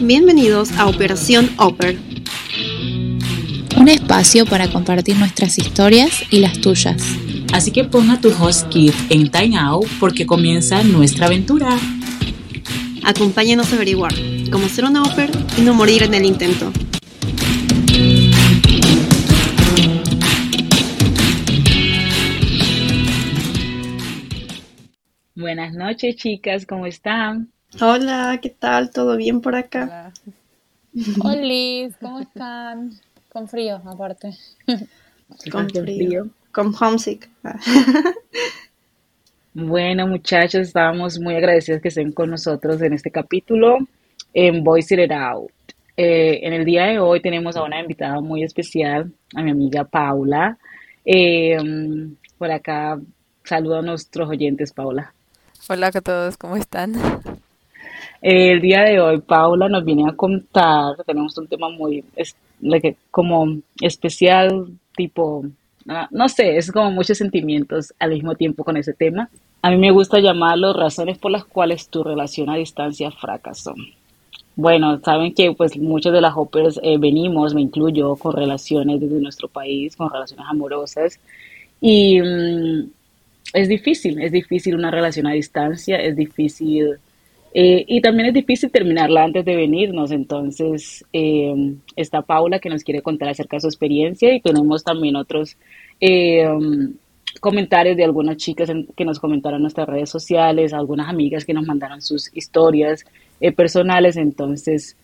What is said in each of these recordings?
Bienvenidos a Operación Oper. Un espacio para compartir nuestras historias y las tuyas. Así que ponga tu host kit en Time Out porque comienza nuestra aventura. Acompáñanos a averiguar cómo ser una Oper y no morir en el intento. Buenas noches, chicas, ¿cómo están? Hola, ¿qué tal? ¿Todo bien por acá? Hola, ¿cómo están? Con frío, aparte. Con frío. Con homesick. bueno, muchachos, estamos muy agradecidos que estén con nosotros en este capítulo en Voice It Out. Eh, en el día de hoy tenemos a una invitada muy especial, a mi amiga Paula. Eh, por acá saludo a nuestros oyentes, Paula. Hola a todos, ¿cómo están? El día de hoy Paula nos viene a contar, tenemos un tema muy como especial, tipo, ah, no sé, es como muchos sentimientos al mismo tiempo con ese tema. A mí me gusta llamarlo razones por las cuales tu relación a distancia fracasó. Bueno, saben que pues muchos de las hoppers eh, venimos, me incluyo, con relaciones desde nuestro país, con relaciones amorosas. Y mm, es difícil, es difícil una relación a distancia, es difícil eh, y también es difícil terminarla antes de venirnos. Entonces eh, está Paula que nos quiere contar acerca de su experiencia y tenemos también otros eh, comentarios de algunas chicas que nos comentaron en nuestras redes sociales, algunas amigas que nos mandaron sus historias personales. Entonces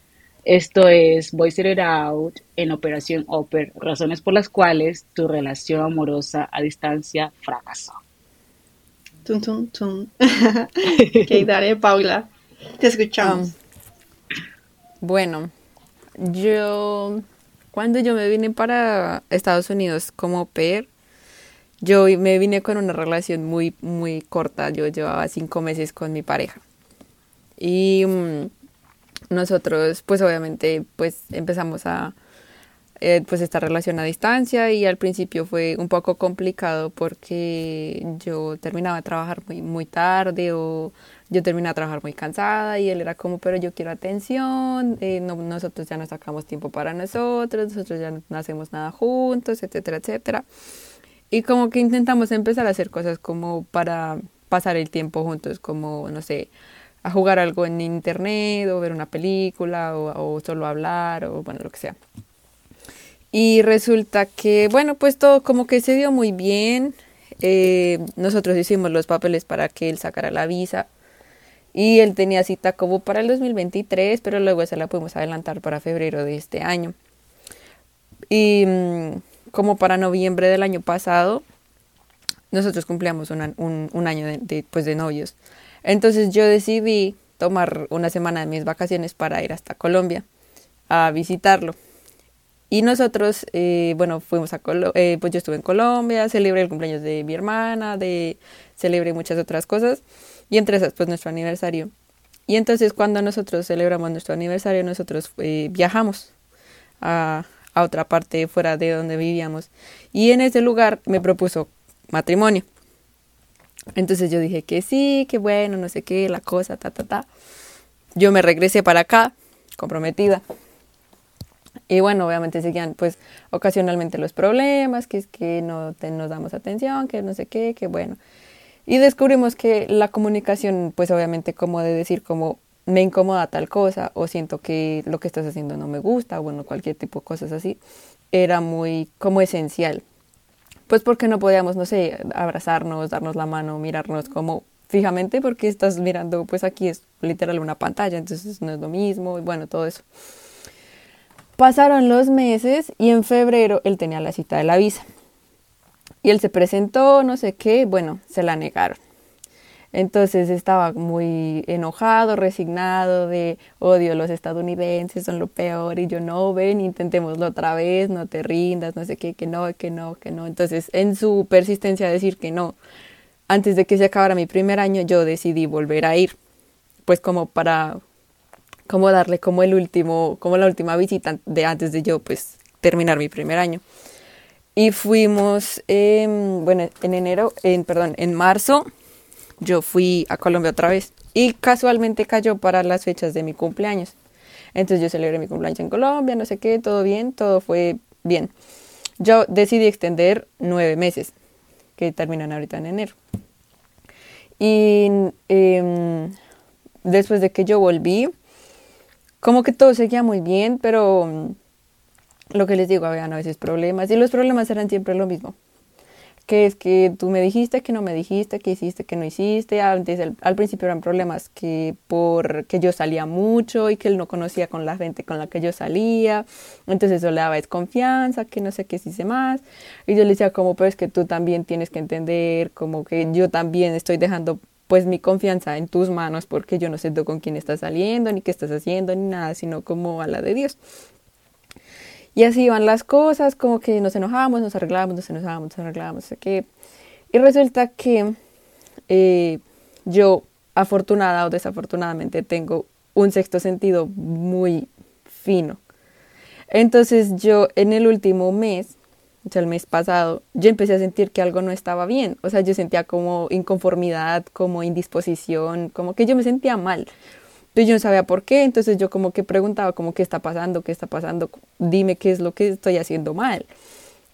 esto es Voice It Out en Operación Oper, razones por las cuales tu relación amorosa a distancia fracasó. Tum, tum, tum. ok, dale, Paula. Te escuchamos. Um, bueno, yo cuando yo me vine para Estados Unidos como PER, yo me vine con una relación muy, muy corta. Yo llevaba cinco meses con mi pareja. Y um, nosotros, pues obviamente, pues empezamos a eh, pues esta relación a distancia y al principio fue un poco complicado porque yo terminaba de trabajar muy, muy tarde o yo terminaba de trabajar muy cansada y él era como, pero yo quiero atención, eh, no, nosotros ya no sacamos tiempo para nosotros, nosotros ya no hacemos nada juntos, etcétera, etcétera. Y como que intentamos empezar a hacer cosas como para pasar el tiempo juntos, como, no sé, a jugar algo en internet o ver una película o, o solo hablar o bueno, lo que sea. Y resulta que, bueno, pues todo como que se dio muy bien. Eh, nosotros hicimos los papeles para que él sacara la visa. Y él tenía cita como para el 2023, pero luego se la pudimos adelantar para febrero de este año. Y mm, como para noviembre del año pasado, nosotros cumplíamos un, un, año de, pues de novios. Entonces yo decidí tomar una semana de mis vacaciones para ir hasta Colombia a visitarlo. Y nosotros, eh, bueno, fuimos a Colombia, eh, pues yo estuve en Colombia, celebré el cumpleaños de mi hermana, de celebré muchas otras cosas, y entre esas, pues nuestro aniversario. Y entonces cuando nosotros celebramos nuestro aniversario, nosotros eh, viajamos a, a otra parte fuera de donde vivíamos. Y en ese lugar me propuso matrimonio. Entonces yo dije que sí, que bueno, no sé qué, la cosa, ta, ta, ta. Yo me regresé para acá, comprometida. Y bueno, obviamente seguían pues ocasionalmente los problemas, que es que no nos damos atención, que no sé qué, que bueno. Y descubrimos que la comunicación, pues obviamente como de decir como me incomoda tal cosa o siento que lo que estás haciendo no me gusta, o bueno, cualquier tipo de cosas así, era muy como esencial. Pues porque no podíamos, no sé, abrazarnos, darnos la mano, mirarnos como fijamente porque estás mirando, pues aquí es literal una pantalla, entonces no es lo mismo y bueno, todo eso. Pasaron los meses y en febrero él tenía la cita de la visa. Y él se presentó, no sé qué, bueno, se la negaron. Entonces estaba muy enojado, resignado de odio los estadounidenses, son lo peor y yo no, ven, intentémoslo otra vez, no te rindas, no sé qué, que no, que no, que no. Entonces en su persistencia a decir que no, antes de que se acabara mi primer año, yo decidí volver a ir, pues como para como darle como el último, como la última visita de antes de yo pues terminar mi primer año. Y fuimos, bueno, en enero, en, perdón, en marzo, yo fui a Colombia otra vez Y casualmente cayó para las fechas de mi cumpleaños. Entonces yo celebré mi cumpleaños en Colombia, no sé qué, todo bien, todo fue bien. Yo decidí extender nueve meses, que terminan ahorita en enero. Y em, después de que yo volví, como que todo seguía muy bien, pero mm, lo que les digo, habían a veces problemas y los problemas eran siempre lo mismo. Que es que tú me dijiste, que no me dijiste, que hiciste, que no hiciste. Al principio eran problemas que porque yo salía mucho y que él no conocía con la gente con la que yo salía. Entonces eso le daba desconfianza, que no sé qué hice más. Y yo le decía como, pues que tú también tienes que entender, como que yo también estoy dejando pues mi confianza en tus manos porque yo no sé con quién estás saliendo, ni qué estás haciendo, ni nada, sino como a la de Dios. Y así iban las cosas, como que nos enojábamos, nos arreglábamos, nos enojábamos, nos arreglábamos, o que... Y resulta que eh, yo, afortunada o desafortunadamente, tengo un sexto sentido muy fino. Entonces yo en el último mes o sea, el mes pasado, yo empecé a sentir que algo no estaba bien. O sea, yo sentía como inconformidad, como indisposición, como que yo me sentía mal. Pero yo no sabía por qué, entonces yo como que preguntaba como qué está pasando, qué está pasando, dime qué es lo que estoy haciendo mal.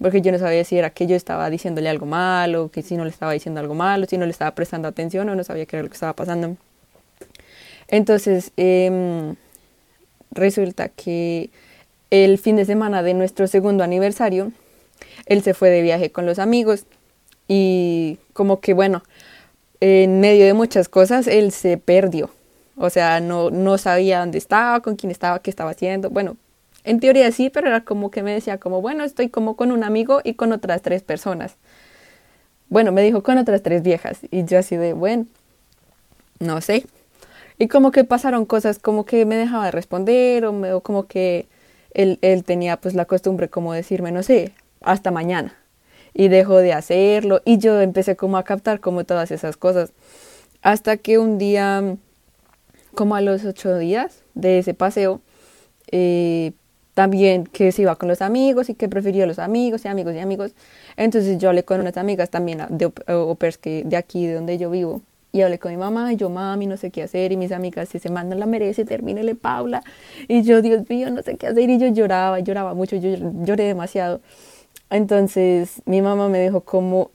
Porque yo no sabía si era que yo estaba diciéndole algo malo, que si no le estaba diciendo algo malo, si no le estaba prestando atención o no sabía qué era lo que estaba pasando. Entonces, eh, resulta que el fin de semana de nuestro segundo aniversario, él se fue de viaje con los amigos y como que bueno, en medio de muchas cosas él se perdió. O sea, no, no sabía dónde estaba, con quién estaba, qué estaba haciendo. Bueno, en teoría sí, pero era como que me decía como, bueno, estoy como con un amigo y con otras tres personas. Bueno, me dijo con otras tres viejas. Y yo así de, bueno, no sé. Y como que pasaron cosas como que me dejaba de responder o, me, o como que él, él tenía pues la costumbre como decirme, no sé, hasta mañana. Y dejó de hacerlo y yo empecé como a captar como todas esas cosas. Hasta que un día, como a los ocho días de ese paseo, eh, también que se iba con los amigos y que prefería los amigos y amigos y amigos. Entonces yo hablé con unas amigas también de opers que de aquí, de donde yo vivo. Y hablé con mi mamá y yo, mami, no sé qué hacer. Y mis amigas, si se mandan la merece, termínele, Paula. Y yo, Dios mío, no sé qué hacer. Y yo lloraba, lloraba mucho, yo lloré demasiado. Entonces mi mamá me dijo como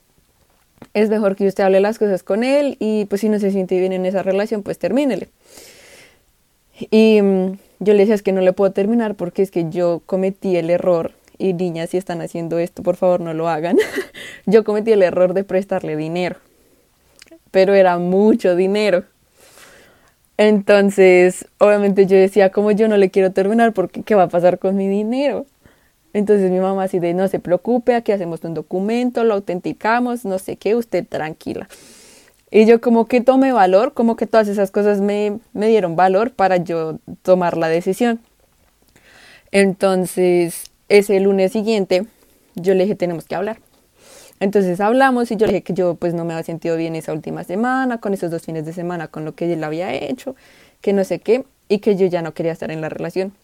es mejor que usted hable las cosas con él y pues si no se siente bien en esa relación, pues termínele. Y mm, yo le decía es que no le puedo terminar porque es que yo cometí el error y niñas si están haciendo esto, por favor no lo hagan. yo cometí el error de prestarle dinero, pero era mucho dinero. Entonces, obviamente yo decía, como yo no le quiero terminar, porque ¿qué va a pasar con mi dinero? Entonces mi mamá así de, no se preocupe, aquí hacemos un documento, lo autenticamos, no sé qué, usted tranquila. Y yo como que tomé valor, como que todas esas cosas me, me dieron valor para yo tomar la decisión. Entonces, ese lunes siguiente, yo le dije, tenemos que hablar. Entonces hablamos y yo le dije que yo pues no me había sentido bien esa última semana, con esos dos fines de semana, con lo que él había hecho, que no sé qué, y que yo ya no quería estar en la relación.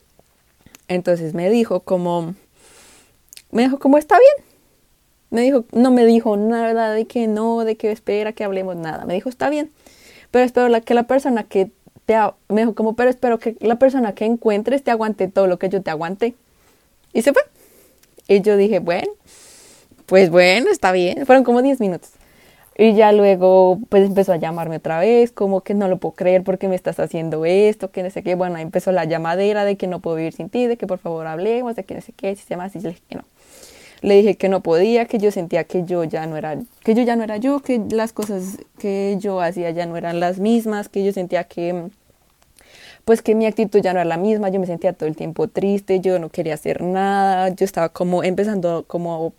Entonces me dijo como, me dijo, ¿cómo está bien? Me dijo, no me dijo nada de que no, de que espera que hablemos nada. Me dijo, está bien. Pero espero la, que la persona que te... Me dijo, como, pero espero que la persona que encuentres te aguante todo lo que yo te aguante. Y se fue. Y yo dije, bueno, pues bueno, está bien. Fueron como 10 minutos. Y ya luego, pues empezó a llamarme otra vez, como que no lo puedo creer porque me estás haciendo esto, que no sé qué. Bueno, empezó la llamadera de que no puedo vivir sin ti, de que por favor hablemos, de que no sé qué, si se llama, y le dije que no. Le dije que no podía, que yo sentía que yo ya no era, que yo ya no era yo, que las cosas que yo hacía ya no eran las mismas, que yo sentía que pues que mi actitud ya no era la misma, yo me sentía todo el tiempo triste, yo no quería hacer nada, yo estaba como empezando como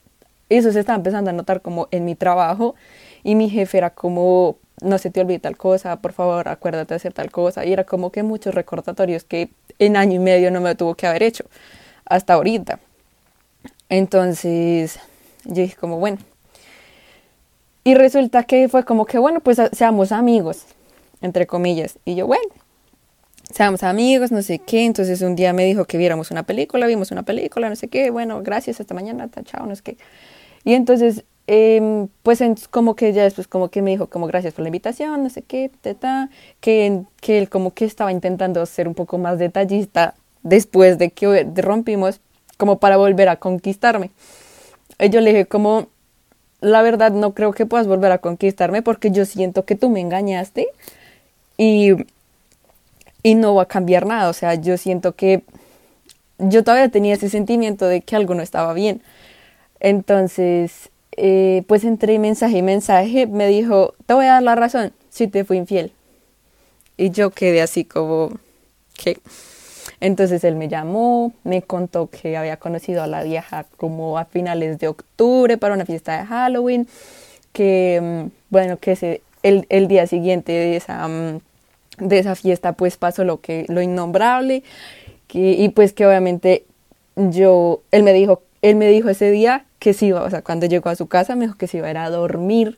eso se estaba empezando a notar como en mi trabajo y mi jefe era como no se te olvide tal cosa, por favor, acuérdate de hacer tal cosa y era como que muchos recordatorios que en año y medio no me tuvo que haber hecho hasta ahorita. Entonces, yo dije como, bueno. Y resulta que fue como que, bueno, pues seamos amigos, entre comillas. Y yo, bueno, seamos amigos, no sé qué. Entonces un día me dijo que viéramos una película, vimos una película, no sé qué. Bueno, gracias, hasta mañana, chao, no sé qué. Y entonces em, pues como que ya después como que me dijo como gracias por la invitación, no sé qué, que, que él como que estaba intentando ser un poco más detallista después de que rompimos, como para volver a conquistarme. Y yo le dije como, la verdad no creo que puedas volver a conquistarme porque yo siento que tú me engañaste y, y no va a cambiar nada. O sea, yo siento que yo todavía tenía ese sentimiento de que algo no estaba bien. Entonces, eh, pues entre mensaje y mensaje me dijo, te voy a dar la razón si te fui infiel. Y yo quedé así como, ¿qué? Entonces él me llamó, me contó que había conocido a la vieja como a finales de octubre para una fiesta de Halloween, que mm, bueno, que el, el día siguiente de esa, mm, de esa fiesta pues pasó lo que lo innombrable y pues que obviamente yo él me dijo él me dijo ese día que se iba, o sea, cuando llegó a su casa me dijo que se iba a ir a dormir,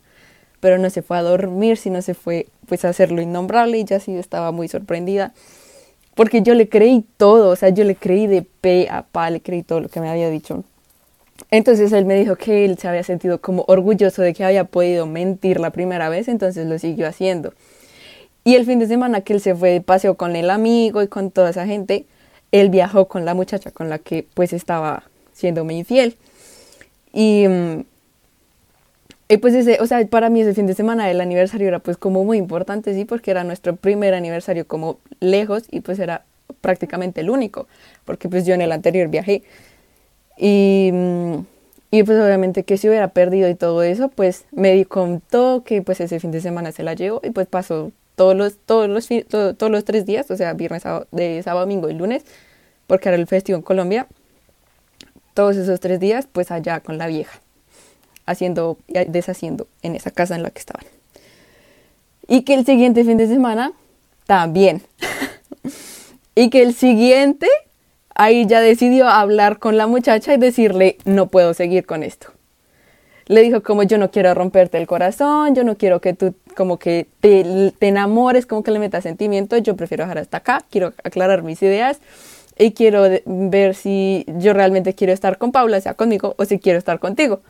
pero no se fue a dormir, sino se fue pues a hacer lo innombrable y ya sí estaba muy sorprendida porque yo le creí todo, o sea, yo le creí de pe a pa, le creí todo lo que me había dicho. Entonces él me dijo que él se había sentido como orgulloso de que había podido mentir la primera vez, entonces lo siguió haciendo. Y el fin de semana que él se fue de paseo con el amigo y con toda esa gente, él viajó con la muchacha con la que pues estaba siéndome infiel. Y, mm, y pues ese, o sea, para mí ese fin de semana del aniversario era pues como muy importante, sí, porque era nuestro primer aniversario como lejos y pues era prácticamente el único, porque pues yo en el anterior viajé. Y, mm, y pues obviamente que si hubiera perdido y todo eso, pues me contó que pues ese fin de semana se la llevó y pues pasó todos los, todos los, todos los tres días, o sea, viernes, sábado, de sábado, domingo y lunes, porque era el festivo en Colombia, todos esos tres días pues allá con la vieja, haciendo y deshaciendo en esa casa en la que estaban. Y que el siguiente fin de semana también. y que el siguiente ahí ya decidió hablar con la muchacha y decirle, no puedo seguir con esto. Le dijo como yo no quiero romperte el corazón, yo no quiero que tú como que te, enamores, como que le metas sentimientos, yo prefiero dejar hasta acá, quiero aclarar mis ideas y quiero ver si yo realmente quiero estar con Paula, sea conmigo, o si quiero estar contigo.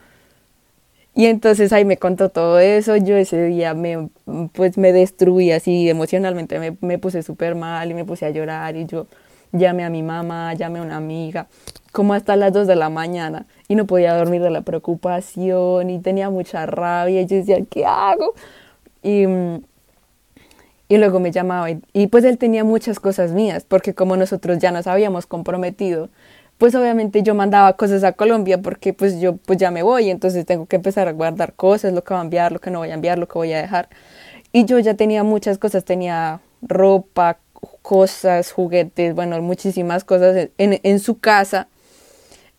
Y entonces ahí me contó todo eso, yo ese día me, pues me destruí así emocionalmente, me, me puse súper mal y me puse a llorar. Y yo llamé a mi mamá, llamé a una amiga, como hasta las 2 de la mañana. Y no podía dormir de la preocupación y tenía mucha rabia. Y yo decía, ¿qué hago? Y, y luego me llamaba y pues él tenía muchas cosas mías, porque como nosotros ya nos habíamos comprometido, pues obviamente yo mandaba cosas a Colombia porque pues yo pues ya me voy, entonces tengo que empezar a guardar cosas, lo que voy a enviar, lo que no voy a enviar, lo que voy a dejar. Y yo ya tenía muchas cosas, tenía ropa, cosas, juguetes, bueno, muchísimas cosas en, en su casa.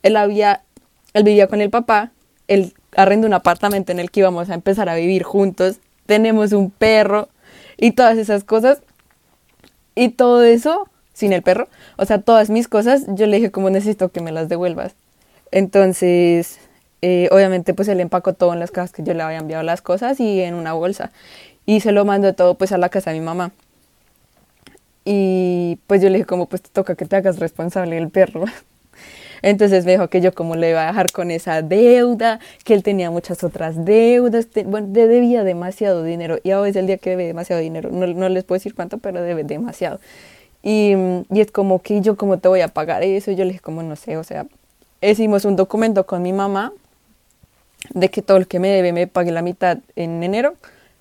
Él había, él vivía con el papá, él arrendó un apartamento en el que íbamos a empezar a vivir juntos, tenemos un perro y todas esas cosas. Y todo eso sin el perro, o sea, todas mis cosas, yo le dije como necesito que me las devuelvas. Entonces, eh, obviamente pues él empacó todo en las cajas que yo le había enviado las cosas y en una bolsa. Y se lo mandó todo pues a la casa de mi mamá. Y pues yo le dije como pues te toca que te hagas responsable del perro. Entonces me dijo que yo como le iba a dejar con esa deuda, que él tenía muchas otras deudas, te- bueno, debía demasiado dinero y ahora es el día que debe demasiado dinero, no, no les puedo decir cuánto, pero debe demasiado. Y, y es como que yo como te voy a pagar eso, yo le dije como no sé, o sea, hicimos un documento con mi mamá de que todo el que me debe me pague la mitad en enero,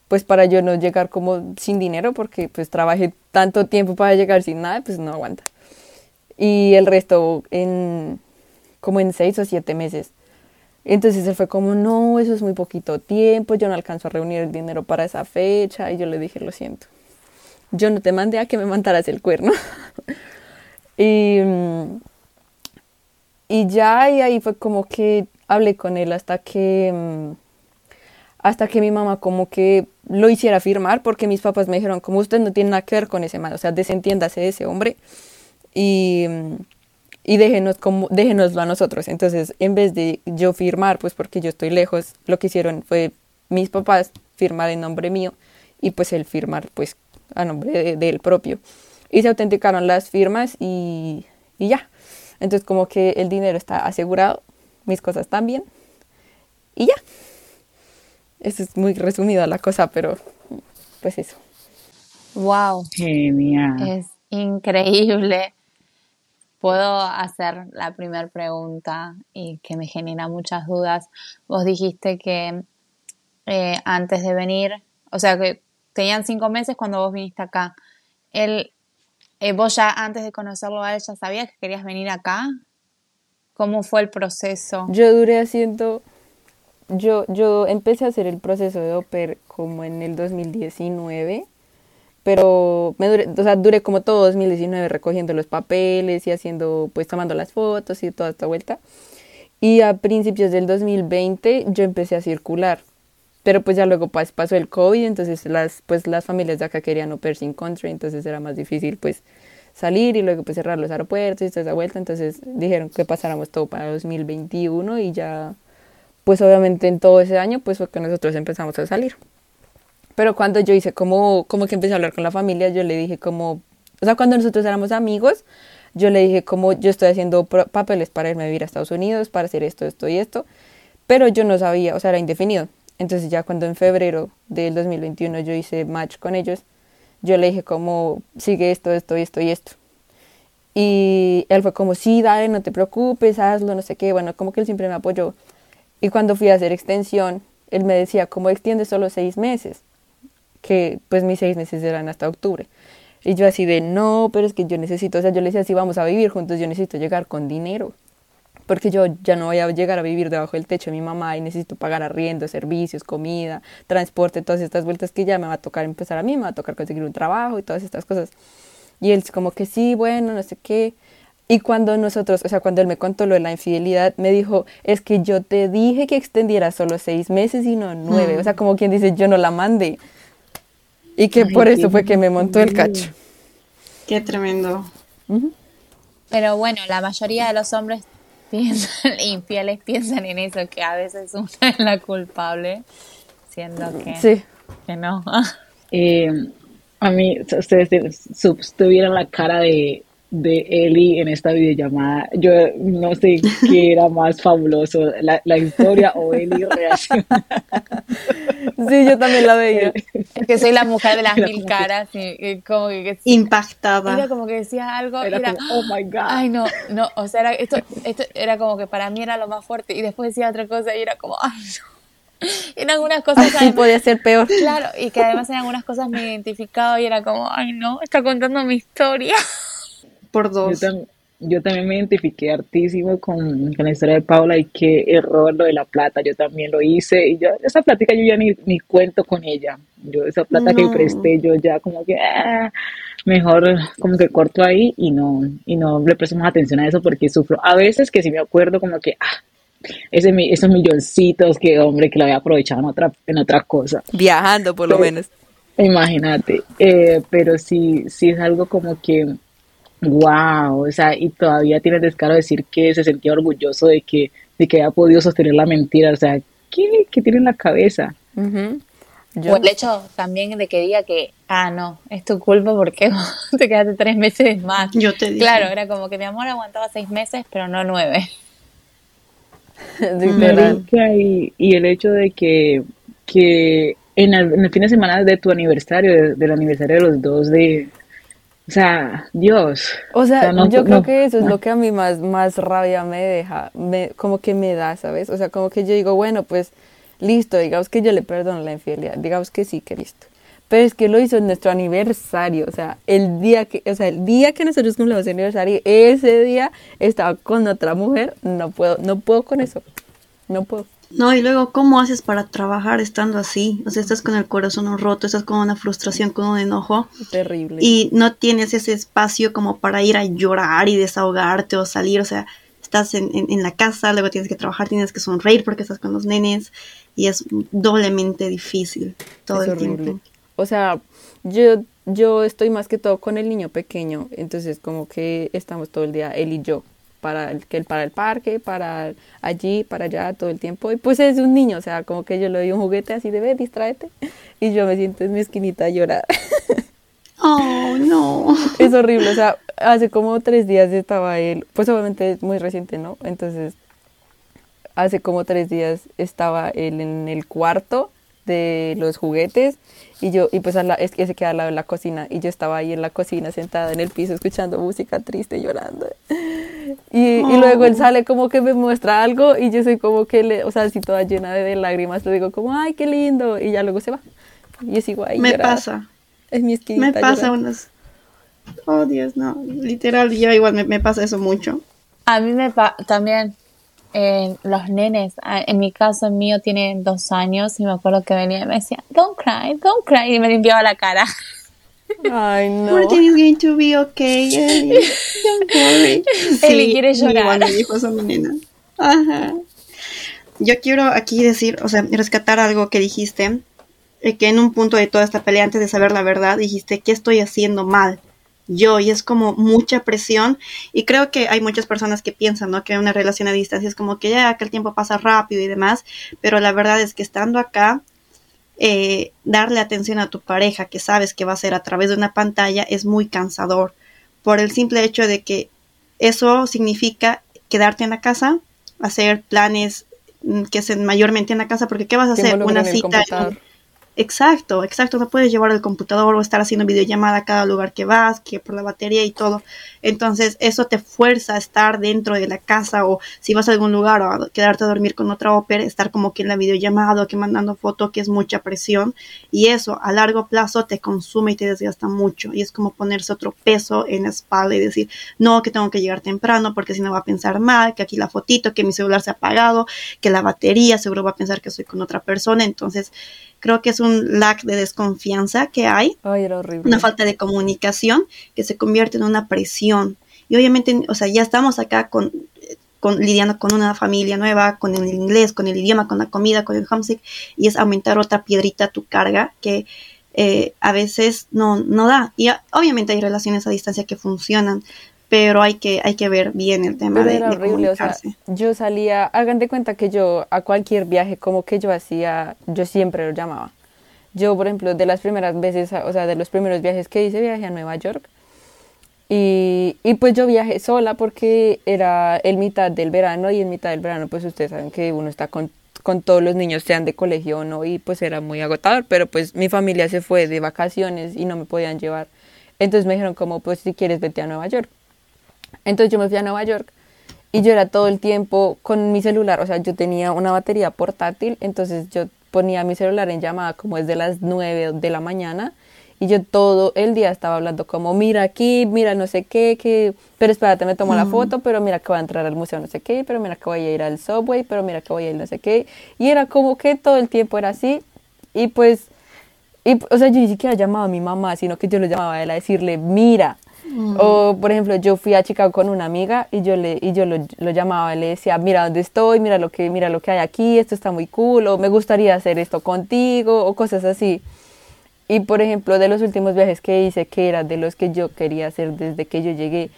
pues para yo no llegar como sin dinero, porque pues trabajé tanto tiempo para llegar sin nada, pues no aguanta. Y el resto en como en seis o siete meses. Entonces él fue como, no, eso es muy poquito tiempo, yo no alcanzo a reunir el dinero para esa fecha y yo le dije, lo siento, yo no te mandé a que me mandaras el cuerno. y, mm, y ya y ahí fue como que hablé con él hasta que mm, hasta que mi mamá como que lo hiciera firmar porque mis papás me dijeron como usted no tiene nada que ver con ese man, o sea, desentiéndase de ese hombre y, y déjenos como, déjenoslo a nosotros. Entonces, en vez de yo firmar, pues porque yo estoy lejos, lo que hicieron fue mis papás firmar en nombre mío y pues él firmar pues a nombre de, de él propio. Y se autenticaron las firmas y, y ya. Entonces como que el dinero está asegurado, mis cosas también y ya. Eso es muy resumida la cosa, pero pues eso. Wow, Genial. es increíble. Puedo hacer la primera pregunta y que me genera muchas dudas. Vos dijiste que eh, antes de venir, o sea, que tenían cinco meses cuando vos viniste acá. Él, eh, vos ya antes de conocerlo a él ya sabías que querías venir acá. ¿Cómo fue el proceso? Yo duré haciendo, yo, yo empecé a hacer el proceso de Oper como en el 2019, pero me duré, o sea, duré como todo 2019 recogiendo los papeles y haciendo, pues tomando las fotos y toda esta vuelta. Y a principios del 2020 yo empecé a circular. Pero pues ya luego pas- pasó el COVID, entonces las, pues las familias de acá querían pair sin country, entonces era más difícil pues salir y luego pues cerrar los aeropuertos y toda esa vuelta, entonces dijeron que pasáramos todo para 2021 y ya pues obviamente en todo ese año pues fue que nosotros empezamos a salir. Pero cuando yo hice como, como que empecé a hablar con la familia, yo le dije como, o sea, cuando nosotros éramos amigos, yo le dije como yo estoy haciendo papeles para irme a vivir a Estados Unidos, para hacer esto, esto y esto, pero yo no sabía, o sea, era indefinido. Entonces ya cuando en febrero del 2021 yo hice match con ellos, yo le dije como, sigue esto, esto y esto y esto. Y él fue como, sí, dale, no te preocupes, hazlo, no sé qué. Bueno, como que él siempre me apoyó. Y cuando fui a hacer extensión, él me decía, como extiende solo seis meses, que pues mis seis meses eran hasta octubre. Y yo así de, no, pero es que yo necesito, o sea, yo le decía, si vamos a vivir juntos, yo necesito llegar con dinero. Porque yo ya no voy a llegar a vivir debajo del techo de mi mamá y necesito pagar arriendo, servicios, comida, transporte, todas estas vueltas que ya me va a tocar empezar a mí, me va a tocar conseguir un trabajo y todas estas cosas. Y él como que sí, bueno, no sé qué. Y cuando nosotros, o sea, cuando él me contó lo de la infidelidad, me dijo, es que yo te dije que extendiera solo seis meses y no nueve. O sea, como quien dice, yo no la mandé. Y que Ay, por eso fue que me montó el cacho. Qué tremendo. Ujú. Pero bueno, la mayoría de los hombres piensan, infieles piensan en eso, que a veces uno es la culpable, siendo que, Sí. que no. Eh, a mí, ustedes tuvieran la cara de, de Eli en esta videollamada, yo no sé qué era más fabuloso, la, la historia o Eli reacción. Sí, yo también la veía. Es que soy la mujer de las Era mil que- caras y, y como que, que era como que decía algo Era era, como, oh my God. ay no, no, o sea, era, esto, esto era como que para mí era lo más fuerte y después decía otra cosa y era como, ay no. Y en algunas cosas Así además- podía ser peor. Claro, y que además en algunas cosas me identificaba y era como, ay no, está contando mi historia. Por Yo, tam- yo también me identifiqué hartísimo con, con la historia de Paula y qué error lo de la plata. Yo también lo hice y yo, esa plática yo ya ni, ni cuento con ella. Yo esa plata que No. presté, yo ya como que ah, mejor como que corto ahí y no, y no le presto más atención a eso porque sufro. A veces que sí me acuerdo como que ah, ese, esos milloncitos que hombre que lo había aprovechado en otra, en otra cosa. Viajando, por lo menos. Imagínate, eh, pero sí, sí es algo como que, wow, o sea, y todavía tiene el descaro de decir que se sentía orgulloso de que, de que había podido sostener la mentira, o sea, ¿qué, qué tiene en la cabeza? Yo- O el hecho también de que diga que, ah, no, es tu culpa porque vos te quedaste tres meses más. Yo te dije. Claro, era como que mi amor aguantaba seis meses, pero no nueve. Y, y el hecho de que, que en el, en el fin de semana de tu aniversario, de- del aniversario de los dos, de, o sea, Dios. O sea, no- yo creo no. que eso es lo que a mí más, más rabia me deja, me, como que me da, ¿sabes? O sea, como que yo digo, bueno, pues listo, digamos que yo le perdono la infidelidad, digamos que sí, que listo. Pero es que lo hizo en nuestro aniversario, o sea, el día que, o sea, el día que nosotros cumplimos el aniversario, ese día estaba con otra mujer, no puedo, no puedo con eso, no puedo. No, y luego, ¿cómo haces para trabajar estando así? O sea, estás con el corazón roto, estás con una frustración, con un enojo, Terrible. y no tienes ese espacio como para ir a llorar y desahogarte o salir. O sea, estás en, en- en la casa, luego tienes que trabajar, tienes que sonreír porque estás con los nenes, y es doblemente difícil todo es el horrible. tiempo. O sea, yo, yo estoy más que todo con el niño pequeño, entonces como que estamos todo el día, él y yo, para el, que para el parque, para allí, para allá, todo el tiempo. Y pues es un niño, o sea, como que yo le doy un juguete así de ve, distráete. Y yo me siento en mi esquinita a llorar. Oh, no. es horrible, o sea, hace como tres días estaba él, pues obviamente es muy reciente, ¿no? Entonces, hace como tres días estaba él en el cuarto de los juguetes y yo, y pues a la, es que se queda al lado de la cocina y yo estaba ahí en la cocina sentada en el piso escuchando música triste, llorando. Y, y luego él sale como que me muestra algo y yo soy como que, le, o sea, así toda llena de, de lágrimas, le digo como, ay, qué lindo, y ya luego se va. Y es igual. Me pasa. Es mi Me pasa unas... Oh, Dios, no. Literal, yo igual me, me pasa eso mucho. A mí me pasa también eh, los nenes, ah, en mi caso el mío tiene dos años y me acuerdo que venía y me decía, don't cry, don't cry, y me limpiaba la cara. Ay, no. Everything is going to be okay, Ellie. Don't worry. Eli quiere llorar. Me dijo eso mi nena. Ajá. Yo quiero aquí decir, o sea, rescatar algo que dijiste, eh, que en un punto de toda esta pelea, antes de saber la verdad, dijiste, ¿qué estoy haciendo mal? Yo, y es como mucha presión, y creo que hay muchas personas que piensan, ¿no? Que una relación a distancia es como que ya, que el tiempo pasa rápido y demás, pero la verdad es que estando acá, eh, darle atención a tu pareja, que sabes que va a ser a través de una pantalla, es muy cansador, por el simple hecho de que eso significa quedarte en la casa, hacer planes mm, que hacen mayormente en la casa, porque ¿qué vas a hacer? Una cita. en-. Exacto, exacto. No puedes llevar el computador o estar haciendo videollamada a cada lugar que vas, que por la batería y todo. Entonces, eso te fuerza a estar dentro de la casa o si vas a algún lugar o quedarte a dormir con otra ópera, estar como que en la videollamada o que mandando foto, que es mucha presión. Y eso a largo plazo te consume y te desgasta mucho. Y es como ponerse otro peso en la espalda y decir, no, que tengo que llegar temprano porque si no va a pensar mal, que aquí la fotito, que mi celular se ha apagado, que la batería seguro va a pensar que soy con otra persona. Entonces, creo que es un lag de desconfianza que hay, Ay, era horrible. una falta de comunicación que se convierte en una presión. Y obviamente, o sea, ya estamos acá con, con lidiando con una familia nueva, con el inglés, con el idioma, con la comida, con el homesick, y es aumentar otra piedrita a tu carga que eh, a veces no, no da. Y a- obviamente hay relaciones a distancia que funcionan, pero hay que, hay que ver bien el tema Pero de, era de horrible, o sea, yo salía, hagan de cuenta que yo a cualquier viaje como que yo hacía, yo siempre lo llamaba. Yo, por ejemplo, de las primeras veces, o sea, de los primeros viajes que hice, viajé a Nueva York. Y, y pues yo viajé sola porque era el mitad del verano y en mitad del verano pues ustedes saben que uno está con, con todos los niños, sean de colegio o no, y pues era muy agotador, pero pues mi familia se fue de vacaciones y no me podían llevar. Entonces me dijeron como pues si quieres vete a Nueva York. Entonces yo me fui a Nueva York y yo era todo el tiempo con mi celular, o sea, yo tenía una batería portátil, entonces yo ponía mi celular en llamada como desde las 9 de la mañana y yo todo el día estaba hablando como, mira aquí, mira no sé qué, que, pero espérate, me tomo la foto, pero mira que voy a entrar al museo no sé qué, pero mira que voy a ir al subway, pero mira que voy a ir no sé qué, y era como que todo el tiempo era así. Y pues, y, o sea, yo ni siquiera llamaba a mi mamá, sino que yo lo llamaba a él a decirle, mira, o, por ejemplo, yo fui a Chicago con una amiga y yo le y yo lo, lo llamaba y le decía, mira dónde estoy, mira lo que mira lo que hay aquí, esto está muy cool, o me gustaría hacer esto contigo, o cosas así. Y, por ejemplo, de los últimos viajes que hice, que era de los que yo quería hacer desde que yo llegué,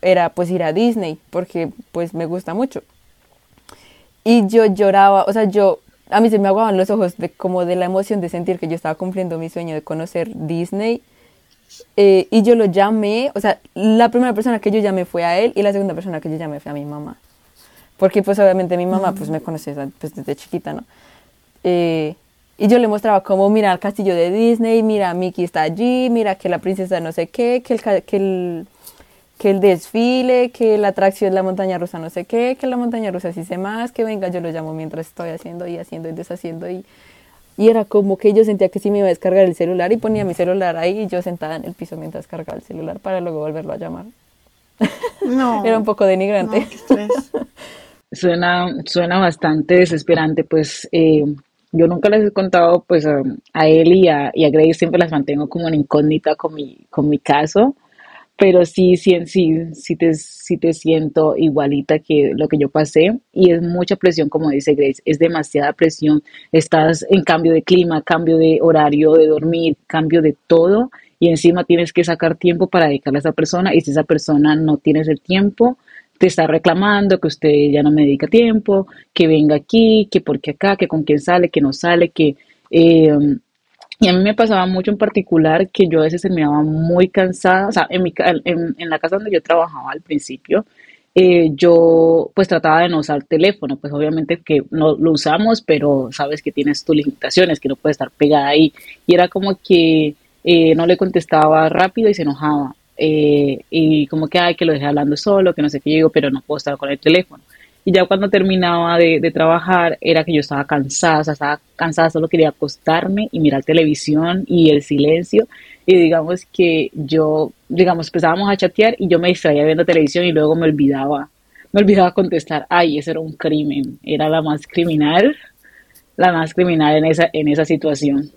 era pues ir a Disney, porque pues me gusta mucho. Y yo lloraba, o sea, yo, a mí se me aguaban los ojos de como de la emoción de sentir que yo estaba cumpliendo mi sueño de conocer Disney. Eh, y yo lo llamé, o sea, la primera persona que yo llamé fue a él y la segunda persona que yo llamé fue a mi mamá. Porque pues obviamente mi mamá pues me conoce pues, desde chiquita, ¿no? Eh, y yo le mostraba como, mira el castillo de Disney, mira Mickey está allí, mira que la princesa no sé qué, que el, que el, que el desfile, que la atracción, la montaña rusa no sé qué, que la montaña rusa sí sé más, que venga, yo lo llamo mientras estoy haciendo y haciendo y deshaciendo y, y era como que yo sentía que sí me iba a descargar el celular y ponía mi celular ahí y yo sentada en el piso mientras cargaba el celular para luego volverlo a llamar. No. Era un poco denigrante. no. Suena, suena bastante desesperante, pues eh, yo nunca les he contado pues a, a él y a, y a Grace, siempre las mantengo como en incógnita con mi, con mi caso, pero sí, sí, sí, sí te, sí te siento igualita que lo que yo pasé. Y es mucha presión, como dice Grace, es demasiada presión, estás en cambio de clima, cambio de horario de dormir, cambio de todo. Y encima tienes que sacar tiempo para dedicarle a esa persona. Y si esa persona no tienes el tiempo, te está reclamando que usted ya no me dedica tiempo, que venga aquí, que porque acá, que con quién sale, que no sale, que... eh, y a mí me pasaba mucho en particular que yo a veces terminaba muy cansada, o sea, en, mi, en, en la casa donde yo trabajaba al principio, eh, yo pues trataba de no usar teléfono, pues obviamente que no lo usamos, pero sabes que tienes tus limitaciones, que no puedes estar pegada ahí. Y era como que eh, no le contestaba rápido y se enojaba. Eh, y como que, ay, que lo dejé hablando solo, que no sé qué, digo, pero no puedo estar con el teléfono. Y ya cuando terminaba de, trabajar era que yo estaba cansada, o sea, estaba cansada, solo quería acostarme y mirar televisión y el silencio. Y digamos que yo, digamos, empezábamos a chatear y yo me distraía viendo televisión y luego me olvidaba, me olvidaba contestar, ay, eso era un crimen, era la más criminal, la más criminal en esa, en esa situación.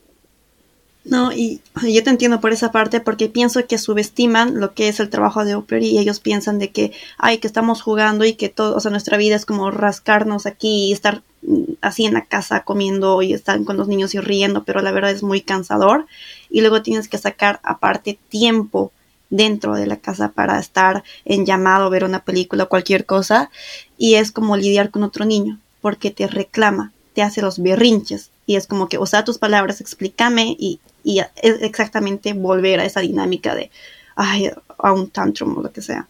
No, y yo te entiendo por esa parte porque pienso que subestiman lo que es el trabajo de Oprah y ellos piensan de que, ay, que estamos jugando y que todo, o sea, nuestra vida es como rascarnos aquí y estar mm, así en la casa comiendo y estar con los niños y riendo, pero la verdad es muy cansador. Y luego tienes que sacar aparte tiempo dentro de la casa para estar en llamado, ver una película, cualquier cosa y es como lidiar con otro niño porque te reclama, te hace los berrinches y es como que usa tus palabras, explícame y y exactamente volver a esa dinámica de, ay, a un tantrum o lo que sea.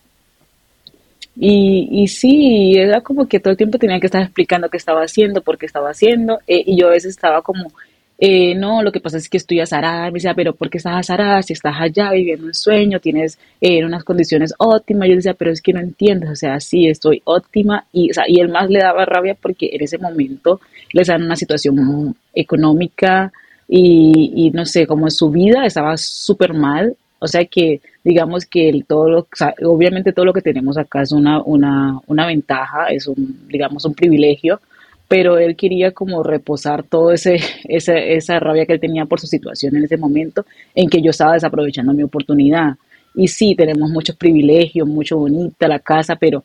Y, y sí, era como que todo el tiempo tenía que estar explicando qué estaba haciendo, por qué estaba haciendo, eh, y yo a veces estaba como, eh, no, lo que pasa es que estoy azarada, me decía, pero ¿por qué estás azarada? Si estás allá viviendo un sueño, tienes eh, unas condiciones óptimas, yo decía, pero es que no entiendes, o sea, sí, estoy óptima, y, y él más le daba rabia porque en ese momento les dan una situación económica, y, no sé, como su vida estaba súper mal, o sea que digamos que todo lo, obviamente todo lo que tenemos acá es una, una, una ventaja, es un, digamos, un privilegio, pero él quería como reposar todo ese, esa, esa rabia que él tenía por su situación en ese momento en que yo estaba desaprovechando mi oportunidad. Y sí, tenemos muchos privilegios, mucho bonita la casa, pero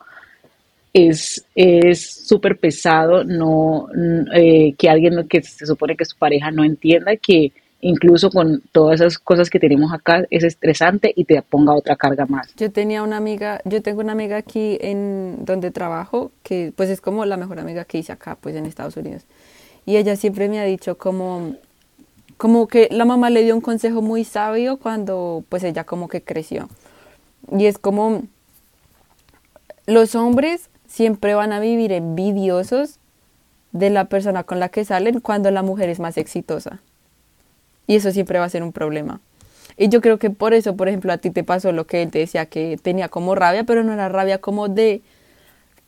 es súper pesado no eh, que alguien que se supone que es su pareja no entienda que incluso con todas esas cosas que tenemos acá es estresante y te ponga otra carga más. Yo tenía una amiga, yo tengo una amiga aquí en donde trabajo que pues es como la mejor amiga que hice acá pues en Estados Unidos. Y ella siempre me ha dicho como como que la mamá le dio un consejo muy sabio cuando pues ella como que creció. Y es como los hombres siempre van a vivir envidiosos de la persona con la que salen cuando la mujer es más exitosa. Y eso siempre va a ser un problema. Y yo creo que por eso, por ejemplo, a ti te pasó lo que él te decía que tenía como rabia, pero no era rabia como de,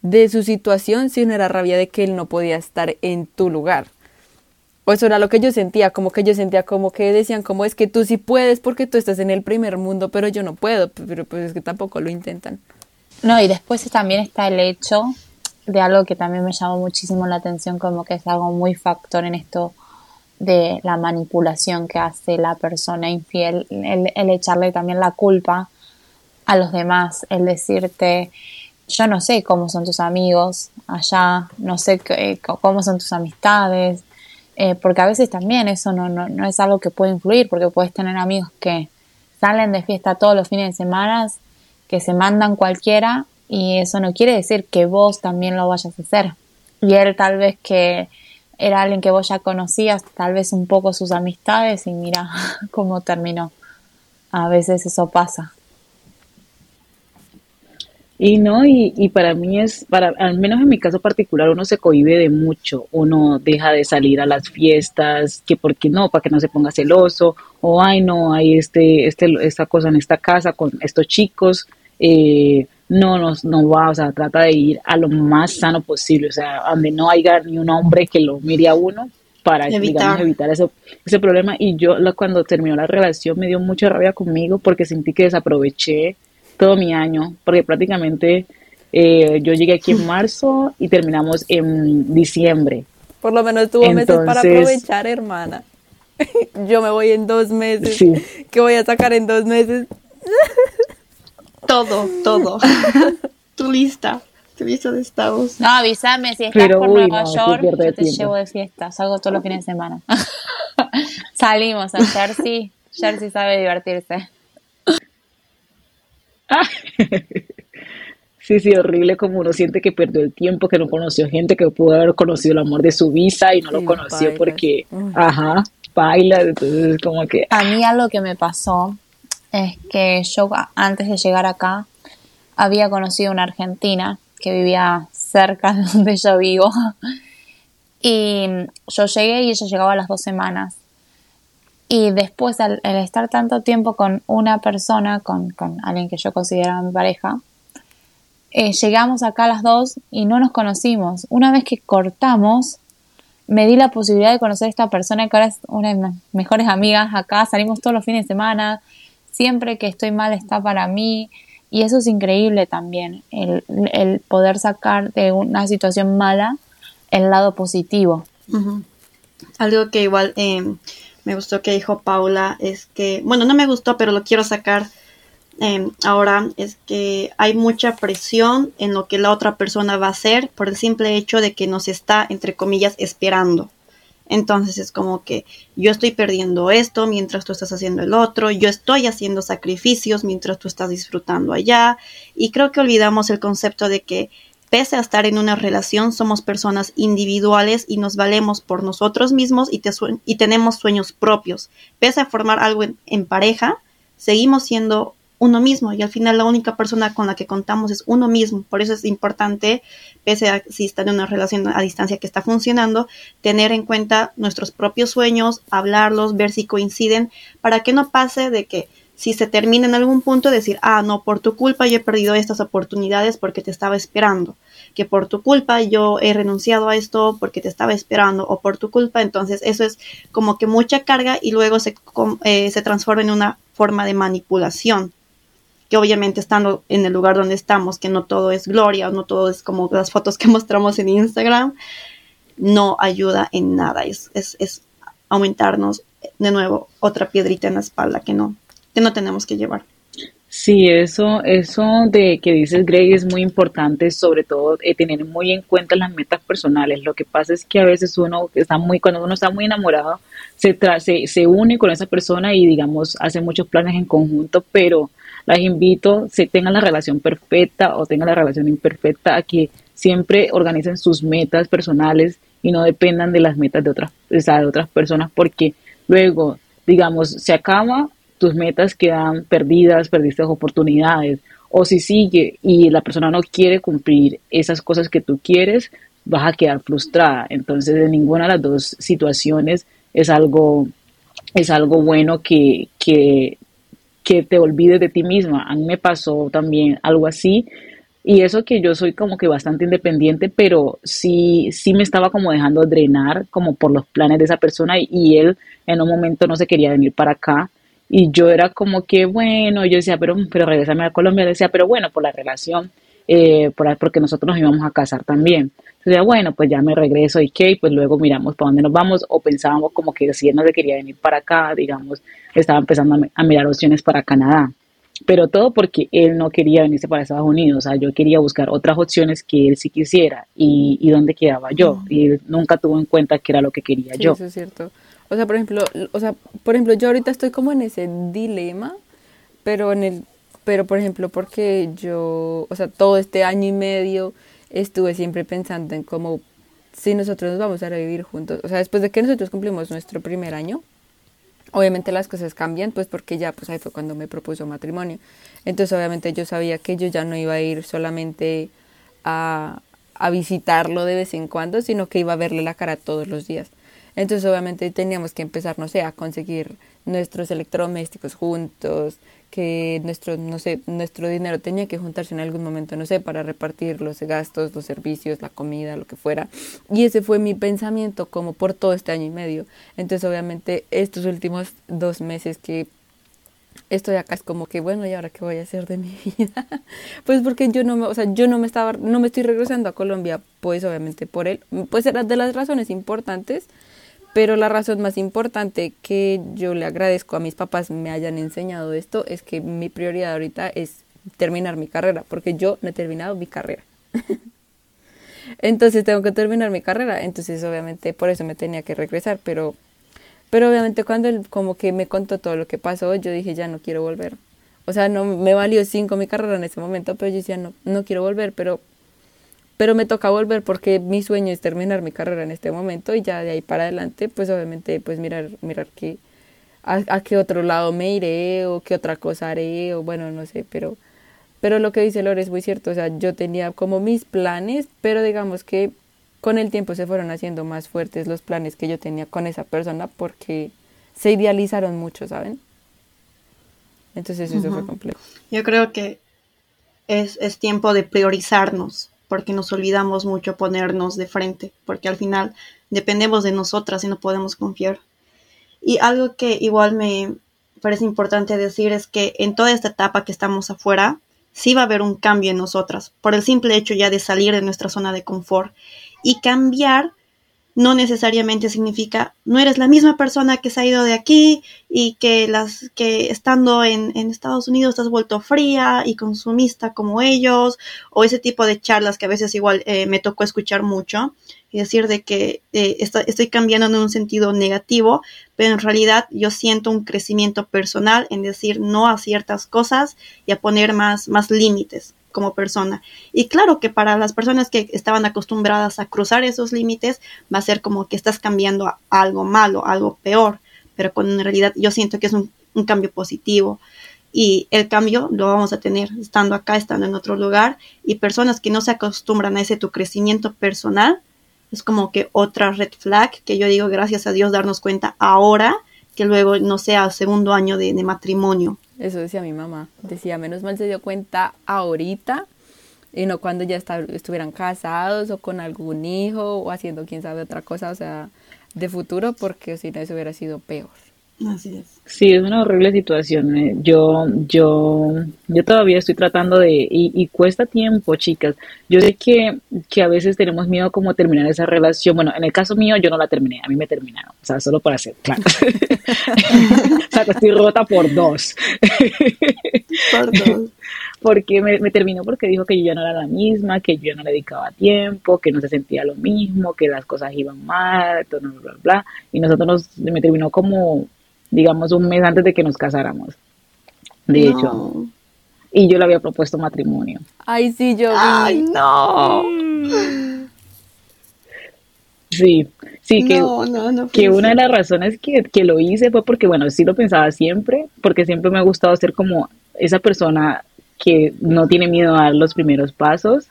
de su situación, sino era rabia de que él no podía estar en tu lugar. O eso era lo que yo sentía, como que yo sentía como que decían, como es que tú sí puedes porque tú estás en el primer mundo, pero yo no puedo, pero pues es que tampoco lo intentan. No, y después también está el hecho de algo que también me llamó muchísimo la atención, como que es algo muy factor en esto de la manipulación que hace la persona infiel, el, echarle también la culpa a los demás, el decirte, yo no sé cómo son tus amigos allá, no sé cómo son tus amistades, eh, porque a veces también eso no, no, no es algo que puede influir, porque puedes tener amigos que salen de fiesta todos los fines de semana que se mandan cualquiera y eso no quiere decir que vos también lo vayas a hacer. Y él tal vez que era alguien que vos ya conocías, tal vez un poco sus amistades y mira cómo terminó. A veces eso pasa. Y no, y, y, para mí es, para, al menos en mi caso particular, uno se cohibe de mucho, uno deja de salir a las fiestas, que porque no, para que no se ponga celoso, o ay no, hay este, este, esta cosa en esta casa con estos chicos, eh, no, no, no va, o sea, trata de ir a lo más sano posible, o sea, donde no haya ni un hombre que lo mire a uno para evitar, evitar eso, ese problema. Y yo cuando terminó la relación me dio mucha rabia conmigo porque sentí que desaproveché todo mi año, porque prácticamente eh, yo llegué aquí en marzo y terminamos en diciembre. Por lo menos tuvo meses para aprovechar, hermana. yo me voy en dos meses. ¿Qué voy a sacar en dos meses? todo, todo. tu lista, tu lista de estados. No, avísame si estás por Nueva York, yo te llevo de fiesta, salgo todos los fines de semana. Salimos a Jersey, Jersey sabe divertirse. Sí, sí, horrible como uno siente que perdió el tiempo, que no conoció gente, que pudo haber conocido el amor de su visa y no lo conoció porque, ajá, baila, entonces como que... A mí algo que me pasó es que yo antes de llegar acá había conocido una argentina que vivía cerca de donde yo vivo. Y yo llegué y ella llegaba a las dos semanas. Y después, al, estar tanto tiempo con una persona, con, alguien que yo consideraba mi pareja, eh, llegamos acá las dos y no nos conocimos. Una vez que cortamos, me di la posibilidad de conocer a esta persona que ahora es una de mis mejores amigas acá. Salimos todos los fines de semana. Siempre que estoy mal está para mí. Y eso es increíble también, el, poder sacar de una situación mala el lado positivo. Algo que igual em, me gustó que dijo Paula es que, bueno, no me gustó, pero lo quiero sacar em, ahora, es que hay mucha presión en lo que la otra persona va a hacer por el simple hecho de que nos está, entre comillas, esperando. Entonces es como que yo estoy perdiendo esto mientras tú estás haciendo el otro, yo estoy haciendo sacrificios mientras tú estás disfrutando allá. Y creo que olvidamos el concepto de que pese a estar en una relación, somos personas individuales y nos valemos por nosotros mismos y, y tenemos sueños propios. Pese a formar algo en pareja, seguimos siendo uno mismo y al final la única persona con la que contamos es uno mismo. Por eso es importante, pese a si está en una relación a distancia que está funcionando, tener en cuenta nuestros propios sueños, hablarlos, ver si coinciden, para que no pase de que si se termina en algún punto decir, ah, no, por tu culpa yo he perdido estas oportunidades porque te estaba esperando, que por tu culpa yo he renunciado a esto porque te estaba esperando, o por tu culpa, entonces eso es como que mucha carga y luego se, eh, se transforma en una forma de manipulación que obviamente estando en el lugar donde estamos, que no todo es gloria, no todo es como las fotos que mostramos en Instagram, no ayuda en nada. Es, es, aumentarnos de nuevo otra piedrita en la espalda que no, que no tenemos que llevar. Sí, eso, eso de que dices Greg es muy importante, sobre todo eh, tener muy en cuenta las metas personales. Lo que pasa es que a veces uno está muy, cuando uno está muy enamorado, se, se, se une con esa persona y digamos hace muchos planes en conjunto, pero las invito, si tengan la relación perfecta o tengan la relación imperfecta, a que siempre organicen sus metas personales y no dependan de las metas de otras, de otras personas, porque luego, digamos, se acaba, tus metas quedan perdidas, perdiste oportunidades, o si sigue y la persona no quiere cumplir esas cosas que tú quieres, vas a quedar frustrada. Entonces, en ninguna de las dos situaciones es algo, es algo bueno que, que que te olvides de ti misma. A mí me pasó también algo así. Y eso que yo soy como que bastante independiente, pero sí, sí me estaba como dejando drenar como por los planes de esa persona y, él en un momento no se quería venir para acá. Y yo era como que, bueno, yo decía, pero, pero regresame a Colombia, decía, pero bueno, por la relación, eh, por, porque nosotros nos íbamos a casar también. Entonces, bueno, pues ya me regreso y qué, pues luego miramos para dónde nos vamos o pensábamos como que si él no se quería venir para acá, digamos, estaba empezando a, mirar opciones para Canadá. Pero todo porque él no quería venirse para Estados Unidos, o sea, yo quería buscar otras opciones que él sí quisiera y, y dónde quedaba yo. Y él nunca tuvo en cuenta que era lo que quería yo. Eso es cierto. O sea, por ejemplo, o sea, por ejemplo, yo ahorita estoy como en ese dilema, pero en el pero por ejemplo, porque yo, o sea, todo este año y medio estuve siempre pensando en cómo si nosotros nos vamos a revivir juntos, o sea, después de que nosotros cumplimos nuestro primer año, obviamente las cosas cambian, pues porque ya, pues ahí fue cuando me propuso matrimonio. Entonces, obviamente yo sabía que yo ya no iba a ir solamente a, a visitarlo de vez en cuando, sino que iba a verle la cara todos los días. Entonces, obviamente teníamos que empezar, no sé, a conseguir nuestros electrodomésticos juntos, que nuestro, no sé, nuestro dinero tenía que juntarse en algún momento, no sé, para repartir los gastos, los servicios, la comida, lo que fuera. Y ese fue mi pensamiento como por todo este año y medio. Entonces, obviamente, estos últimos dos meses que estoy acá es como que, bueno, ¿y ahora qué voy a hacer de mi vida? pues porque yo no me, o sea, yo no me estaba, no me estoy regresando a Colombia, pues obviamente por él, pues era de las razones importantes, pero la razón más importante que yo le agradezco a mis papás me hayan enseñado esto es que mi prioridad ahorita es terminar mi carrera, porque yo no he terminado mi carrera. entonces tengo que terminar mi carrera, entonces obviamente por eso me tenía que regresar, pero pero obviamente cuando él como que me contó todo lo que pasó, yo dije ya no quiero volver. O sea, no me valió cinco mi carrera en ese momento, pero yo decía no, no quiero volver, pero pero me toca volver porque mi sueño es terminar mi carrera en este momento y ya de ahí para adelante, pues obviamente, pues mirar, mirar qué, a, qué otro lado me iré o qué otra cosa haré o bueno, no sé, pero, Pero lo que dice Lore es muy cierto, o sea, yo tenía como mis planes, pero digamos que con el tiempo se fueron haciendo más fuertes los planes que yo tenía con esa persona porque se idealizaron mucho, ¿saben? Entonces eso fue complejo. Yo creo que es, es tiempo de priorizarnos, porque nos olvidamos mucho ponernos de frente, porque al final dependemos de nosotras y no podemos confiar. Y algo que igual me parece importante decir es que en toda esta etapa que estamos afuera, sí va a haber un cambio en nosotras, por el simple hecho ya de salir de nuestra zona de confort. Y cambiar no necesariamente significa no eres la misma persona que se ha ido de aquí y que las que estando en, Estados Unidos has vuelto fría y consumista como ellos o ese tipo de charlas que a veces igual eh, me tocó escuchar mucho y decir de que eh, estoy cambiando en un sentido negativo pero en realidad yo siento un crecimiento personal en decir no a ciertas cosas y a poner más más límites como persona. Y claro que para las personas que estaban acostumbradas a cruzar esos límites, va a ser como que estás cambiando algo malo, algo peor, pero cuando en realidad yo siento que es un, cambio positivo. Y el cambio lo vamos a tener estando acá, estando en otro lugar, y personas que no se acostumbran a ese tu crecimiento personal, es como que otra red flag que yo digo, gracias a Dios, darnos cuenta ahora que luego no sea segundo año de matrimonio. Eso decía mi mamá. Decía, menos mal se dio cuenta ahorita y no cuando ya estuvieran casados o con algún hijo o haciendo quién sabe otra cosa, o sea, de futuro, porque si no eso hubiera sido peor. Así es. Sí, es una horrible situación. Eh. Yo, yo, yo todavía estoy tratando de, y, y, cuesta tiempo, chicas. Yo sé que, que a veces tenemos miedo como terminar esa relación. Bueno, en el caso mío yo no la terminé, a mí me terminaron. O sea, solo para ser claro. o sea, que estoy rota por dos. por dos. Porque me, me, terminó porque dijo que yo ya no era la misma, que yo no le dedicaba tiempo, que no se sentía lo mismo, que las cosas iban mal, todo, bla, bla, bla. Y nosotros nos, me terminó como digamos, un mes antes de que nos casáramos. De hecho. Y yo le había propuesto matrimonio. Ay, sí, yo Ay, no. Sí, sí, que, que una de las razones que, que, lo hice fue porque, bueno, sí lo pensaba siempre, porque siempre me ha gustado ser como esa persona que no tiene miedo a dar los primeros pasos,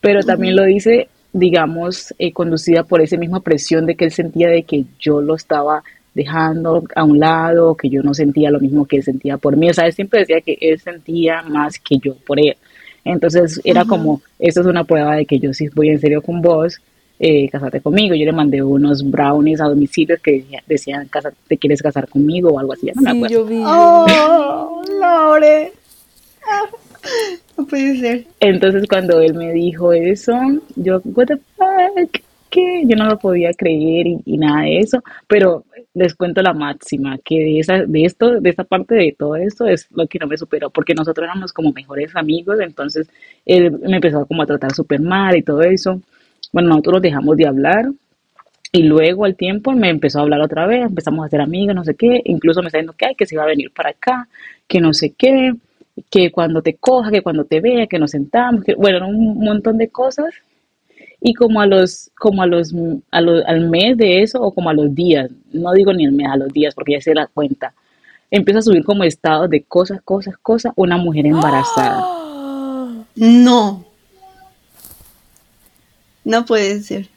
pero también lo hice, digamos, eh, conducida por esa misma presión de que él sentía de que yo lo estaba dejando a un lado, que yo no sentía lo mismo que él sentía por mí. O sea, él siempre decía que él sentía más que yo por él. Entonces era como, esto es una prueba de que yo sí voy en serio con vos, eh, casate conmigo. Yo le mandé unos brownies a domicilio que decían, ¿te quieres casar conmigo? o algo así. no me acuerdo. Yo vi. ¡Oh, Lore! No puede ser. Entonces cuando él me dijo eso, yo, what the fuck, que yo no lo podía creer y, nada de eso, pero les cuento la máxima, que de, esa, de esto, de esta parte de todo esto es lo que no me superó, porque nosotros éramos como mejores amigos, entonces él me empezó como a tratar súper mal y todo eso. Bueno, nosotros dejamos de hablar y luego al tiempo me empezó a hablar otra vez, empezamos a ser amigos, no sé qué, incluso me está diciendo que, hay, que se iba a venir para acá, que no sé qué, que cuando te coja, que cuando te vea, que nos sentamos, que bueno, un montón de cosas y como a los, como a los, a al mes de eso o como a los días, no digo ni al mes, a los días porque ya se da cuenta, empieza a subir como estados de cosas, cosas, cosas, una mujer embarazada. No. No puede ser.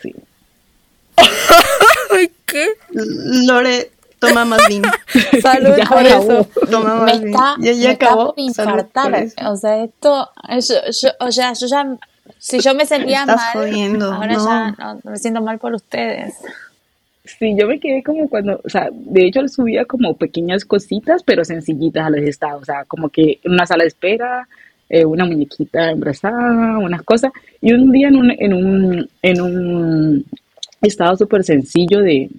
Sí. ¿Qué? Lore, toma más vino. Salud por eso. Toma más me está, Ya, ya me acabó. Está infartar. O sea, esto, yo, o sea, yo ya si yo me sentía mal, ahora ya me siento mal por ustedes. Sí, yo me quedé como cuando, o sea, de hecho él subía como pequeñas cositas, pero sencillitas a los estados, o sea, como que una sala de espera, eh, una muñequita embarazada, unas cosas, y un día en un, en un, en un estado súper sencillo de,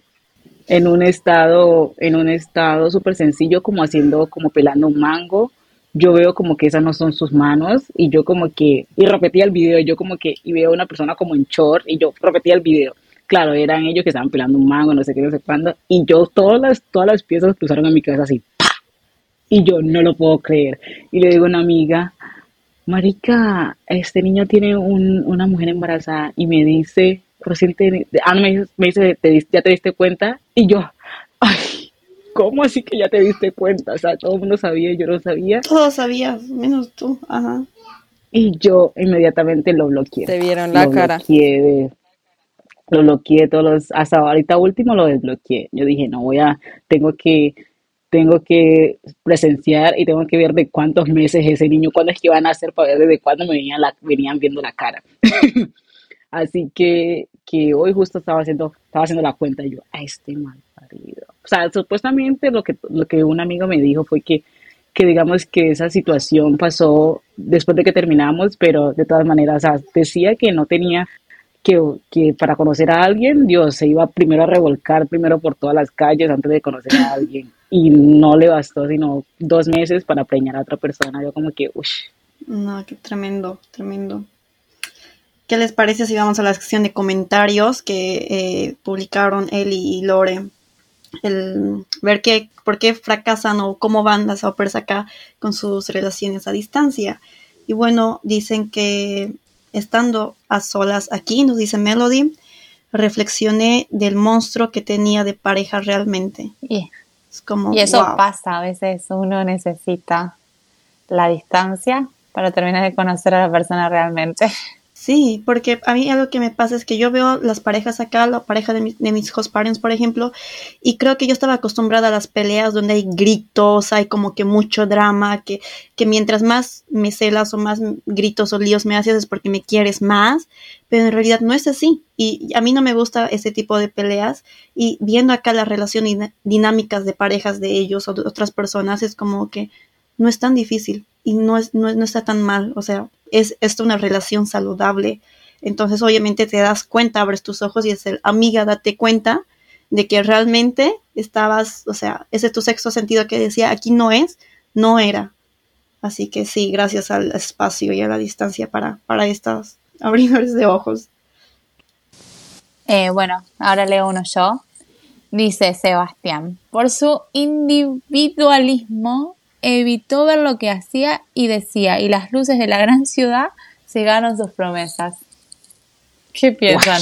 en un estado, en un estado súper sencillo como haciendo, como pelando un mango, yo veo como que esas no son sus manos y yo como que, y repetía el video, yo como que, y veo a una persona como en short y yo repetía el video. Claro, eran ellos que estaban pelando un mango, no sé qué, no sé cuándo, y yo todas las, todas las piezas cruzaron en mi cabeza así, y yo no lo puedo creer. Y le digo a una amiga, Marica, este niño tiene un, una mujer embarazada y me dice, reciente, ah, me me dice ¿ya te diste cuenta? Y yo, ay, ¿cómo así que ya te diste cuenta? O sea, todo el mundo sabía, yo no sabía. Todos sabías, menos tú, ajá. Y yo inmediatamente lo bloqueé. Te vieron la lo cara. Bloqueé de- lo bloqueé todos los, hasta ahorita último lo desbloqueé. Yo dije, no voy a, tengo que, tengo que presenciar y tengo que ver de cuántos meses ese niño, cuándo es que iban a hacer para ver desde cuándo me venían, la, venían viendo la cara. Así que, que hoy justo estaba haciendo, estaba haciendo la cuenta y yo, a este mal O sea, supuestamente lo que, lo que un amigo me dijo fue que, que digamos que esa situación pasó después de que terminamos, pero de todas maneras, o sea, decía que no tenía que, que para conocer a alguien, Dios se iba primero a revolcar primero por todas las calles antes de conocer a alguien. Y no le bastó sino dos meses para preñar a otra persona. Yo como que, uff, No, qué tremendo, tremendo. ¿Qué les parece si vamos a la sección de comentarios que eh, publicaron él y Lore? El ver qué, por qué fracasan o cómo van las óperas acá con sus relaciones a distancia. Y bueno, dicen que estando a solas aquí, nos dice Melody, reflexioné del monstruo que tenía de pareja realmente. Y, Es como, y eso wow. pasa, a veces uno necesita la distancia para terminar de conocer a la persona realmente. Sí, porque a mí algo que me pasa es que yo veo las parejas acá, la pareja de, de mis host parents, por ejemplo, y creo que yo estaba acostumbrada a las peleas donde hay gritos, hay como que mucho drama, que, que mientras más me celas o más gritos o líos me haces es porque me quieres más, pero en realidad no es así. Y a mí no me gusta ese tipo de peleas y viendo acá las relaciones dinámicas de parejas de ellos o de otras personas es como que no es tan difícil y no, es, no, es- no está tan mal. O sea, es esto una relación saludable. Entonces, obviamente te das cuenta, abres tus ojos y es el amiga, date cuenta de que realmente estabas, o sea, ese es tu sexto sentido que decía, aquí no es, no era. Así que sí, gracias al espacio y a la distancia para, para estos abridores de ojos. Eh, bueno, ahora leo uno yo. Dice Sebastián, por su individualismo evitó ver lo que hacía y decía, y las luces de la gran ciudad cegaron sus promesas. ¿Qué piensan?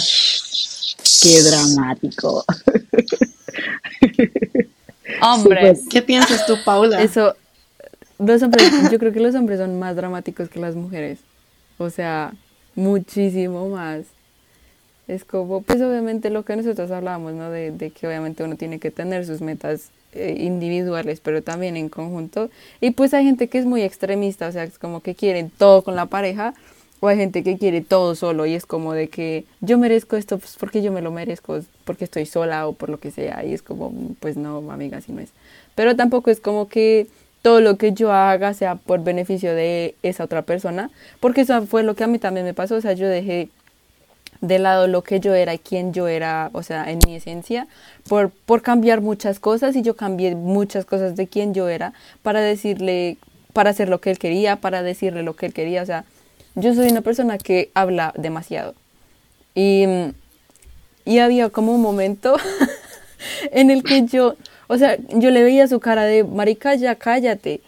qué dramático. Hombres, ¿Qué piensas tú, Paula? Eso, los hombres, yo creo que los hombres son más dramáticos que las mujeres. O sea, muchísimo más. Es como, pues obviamente lo que nosotros hablamos, ¿no? De, de que obviamente uno tiene que tener sus metas eh, individuales, pero también en conjunto. Y pues hay gente que es muy extremista, o sea, es como que quieren todo con la pareja, o hay gente que quiere todo solo y es como de que yo merezco esto pues, porque yo me lo merezco, porque estoy sola o por lo que sea. Y es como, pues no, amiga, así no es. Pero tampoco es como que todo lo que yo haga sea por beneficio de esa otra persona, porque eso fue lo que a mí también me pasó, o sea, yo dejé de lado lo que yo era y quién yo era, o sea, en mi esencia, por, por cambiar muchas cosas y yo cambié muchas cosas de quién yo era para decirle, para hacer lo que él quería, para decirle lo que él quería, o sea, yo soy una persona que habla demasiado. Y, y había como un momento en el que yo, o sea, yo le veía su cara de, marica, ya cállate.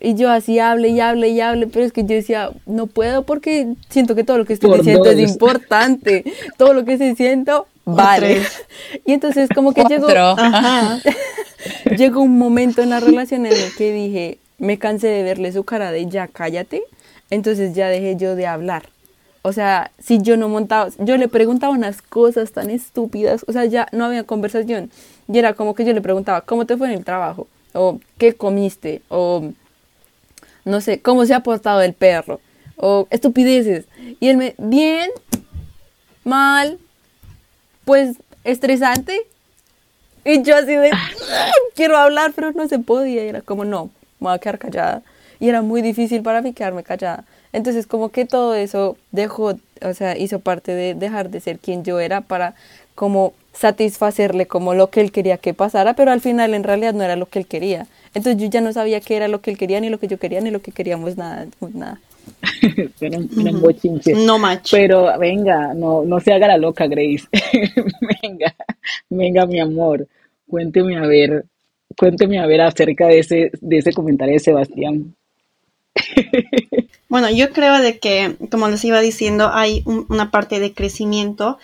Y yo así hable y hable y hable, pero es que yo decía, no puedo porque siento que todo lo que estoy Por diciendo es importante. Todo lo que estoy diciendo vale. Y entonces como que llegó. Ajá. llegó un momento en la relación en el que dije, me cansé de verle su cara de ya cállate, entonces ya dejé yo de hablar. O sea, si yo no montaba, yo le preguntaba unas cosas tan estúpidas, o sea, ya no había conversación. Y era como que yo le preguntaba, ¿cómo te fue en el trabajo? O ¿qué comiste? O no sé, ¿cómo se ha portado el perro? O estupideces. Y él me, bien, mal, pues estresante. Y yo así de, quiero hablar, pero no se podía. Y era como, no, me voy a quedar callada. Y era muy difícil para mí quedarme callada. Entonces como que todo eso dejó, o sea, hizo parte de dejar de ser quien yo era para como satisfacerle como lo que él quería que pasara, pero al final en realidad no era lo que él quería. Entonces yo ya no sabía qué era lo que él quería, ni lo que yo quería, ni lo que queríamos, nada, nada. Era un, era un bochinche. No match. Pero venga, no, no se haga la loca, Grace. venga, venga, mi amor. Cuénteme a ver, cuénteme a ver acerca de ese, de ese comentario de Sebastián. Bueno, yo creo de que, como les iba diciendo, hay un- una parte de crecimiento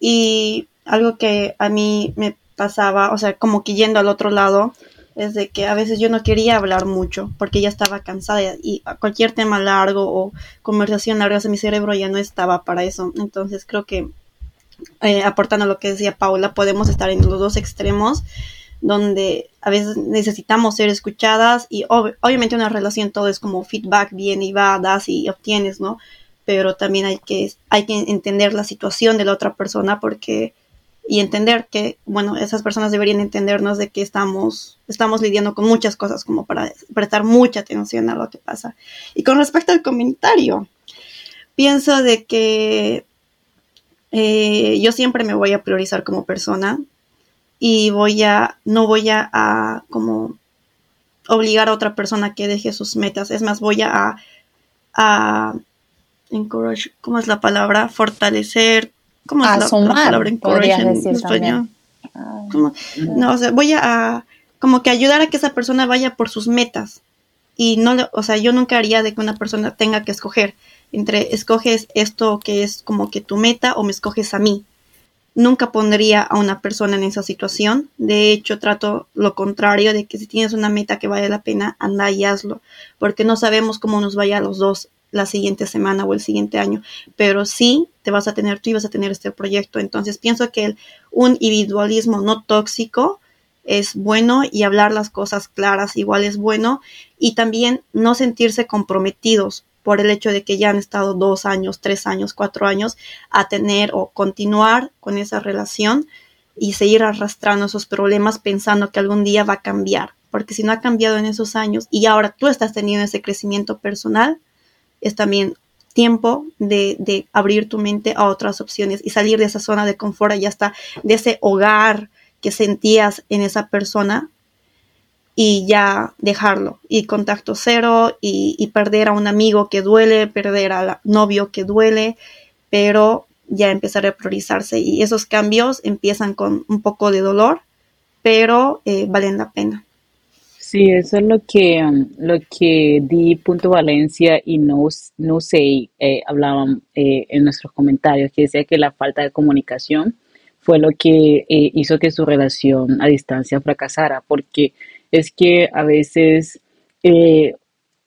y algo que a mí me pasaba, o sea, como que yendo al otro lado, es de que a veces yo no quería hablar mucho porque ya estaba cansada y cualquier tema largo o conversación larga, mi cerebro ya no estaba para eso. Entonces creo que eh, aportando lo que decía Paula, podemos estar en los dos extremos donde a veces necesitamos ser escuchadas y obviamente una relación todo es como feedback, viene y va, das y obtienes, ¿no? Pero también hay que, hay que entender la situación de la otra persona porque y entender que, bueno, esas personas deberían entendernos de que estamos, estamos lidiando con muchas cosas como para prestar mucha atención a lo que pasa. Y con respecto al comentario, pienso de que eh, yo siempre me voy a priorizar como persona y voy a, no voy a, como obligar a otra persona que deje sus metas. Es más, voy a, a encourage, ¿cómo es la palabra? Fortalecer, ¿cómo es la, palabra encourage en español? no, o sea, voy a, como que ayudar a que esa persona vaya por sus metas. Y no, o sea, yo nunca haría de que una persona tenga que escoger entre escoges esto que es como que tu meta o me escoges a mí nunca pondría a una persona en esa situación. De hecho, trato lo contrario de que si tienes una meta que vale la pena, anda y hazlo, porque no sabemos cómo nos vaya a los dos la siguiente semana o el siguiente año, pero sí te vas a tener tú y vas a tener este proyecto. Entonces, pienso que el, un individualismo no tóxico es bueno y hablar las cosas claras igual es bueno y también no sentirse comprometidos por el hecho de que ya han estado dos años, tres años, cuatro años a tener o continuar con esa relación y seguir arrastrando esos problemas pensando que algún día va a cambiar. Porque si no ha cambiado en esos años y ahora tú estás teniendo ese crecimiento personal, es también tiempo de, de abrir tu mente a otras opciones y salir de esa zona de confort y hasta de ese hogar que sentías en esa persona y ya dejarlo y contacto cero y, perder a un amigo que duele, perder al novio que duele, pero ya empezar a priorizarse y esos cambios empiezan con un poco de dolor, pero eh, valen la pena. Sí, eso es lo que, um, lo que Di Punto Valencia y No, no eh, hablaban eh, en nuestros comentarios, que decía que la falta de comunicación fue lo que hizo que su relación a distancia fracasara, porque es que a veces eh,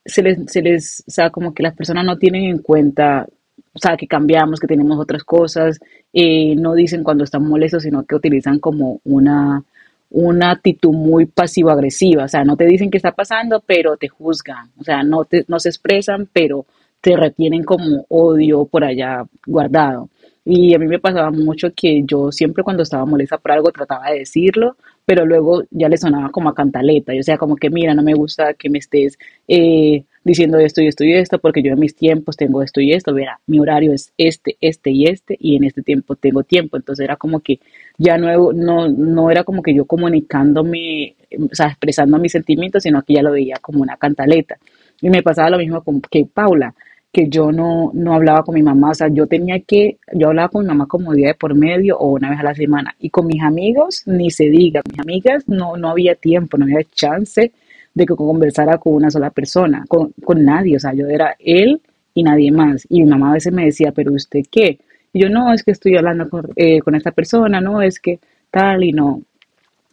se, les, se les, o sea, como que las personas no tienen en cuenta, o sea, que cambiamos, que tenemos otras cosas, eh, no dicen cuando están molestos, sino que utilizan como una, una actitud muy pasivo-agresiva, o sea, no te dicen qué está pasando, pero te juzgan, o sea, no, te, no se expresan, pero te retienen como odio por allá guardado. Y a mí me pasaba mucho que yo siempre cuando estaba molesta por algo trataba de decirlo, pero luego ya le sonaba como a cantaleta. Yo sea, como que mira, no me gusta que me estés eh, diciendo esto y esto y esto, porque yo en mis tiempos tengo esto y esto. Verá, mi horario es este, este y este, y en este tiempo tengo tiempo. Entonces era como que ya no, no, no era como que yo comunicándome, o sea, expresando mis sentimientos, sino que ya lo veía como una cantaleta. Y me pasaba lo mismo con que Paula que yo no, no hablaba con mi mamá, o sea, yo tenía que, yo hablaba con mi mamá como día de por medio o una vez a la semana, y con mis amigos ni se diga, mis amigas no, no había tiempo, no había chance de que conversara con una sola persona, con, con nadie, o sea, yo era él y nadie más, y mi mamá a veces me decía, pero usted qué, yo no, es que estoy hablando con, eh, con esta persona, no, es que tal y no,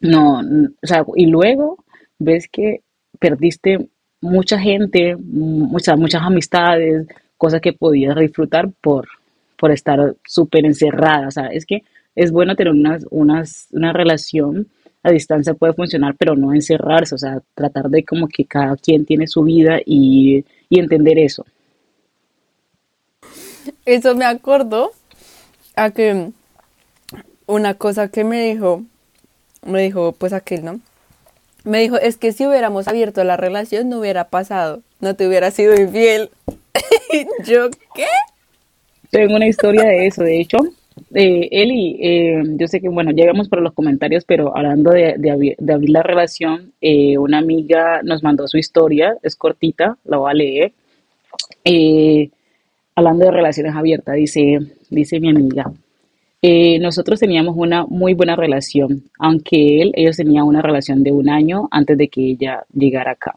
no, o sea, y luego ves que perdiste mucha gente, muchas, muchas amistades, cosas que podías disfrutar por, por estar súper encerrada. O sea, es que es bueno tener unas, unas, una relación a distancia puede funcionar, pero no encerrarse, o sea, tratar de como que cada quien tiene su vida y, y entender eso. Eso me acordó a que una cosa que me dijo, me dijo pues aquel, ¿no? Me dijo, es que si hubiéramos abierto la relación no hubiera pasado, no te hubiera sido infiel. ¿Yo qué? Tengo una historia de eso, de hecho. Eh, Eli, eh, yo sé que, bueno, llegamos por los comentarios, pero hablando de, de, abrir la relación, eh, una amiga nos mandó su historia, es cortita, la voy a leer. Eh, hablando de relaciones abiertas, dice, dice mi amiga, eh, nosotros teníamos una muy buena relación, aunque él, ellos tenían una relación de un año antes de que ella llegara acá.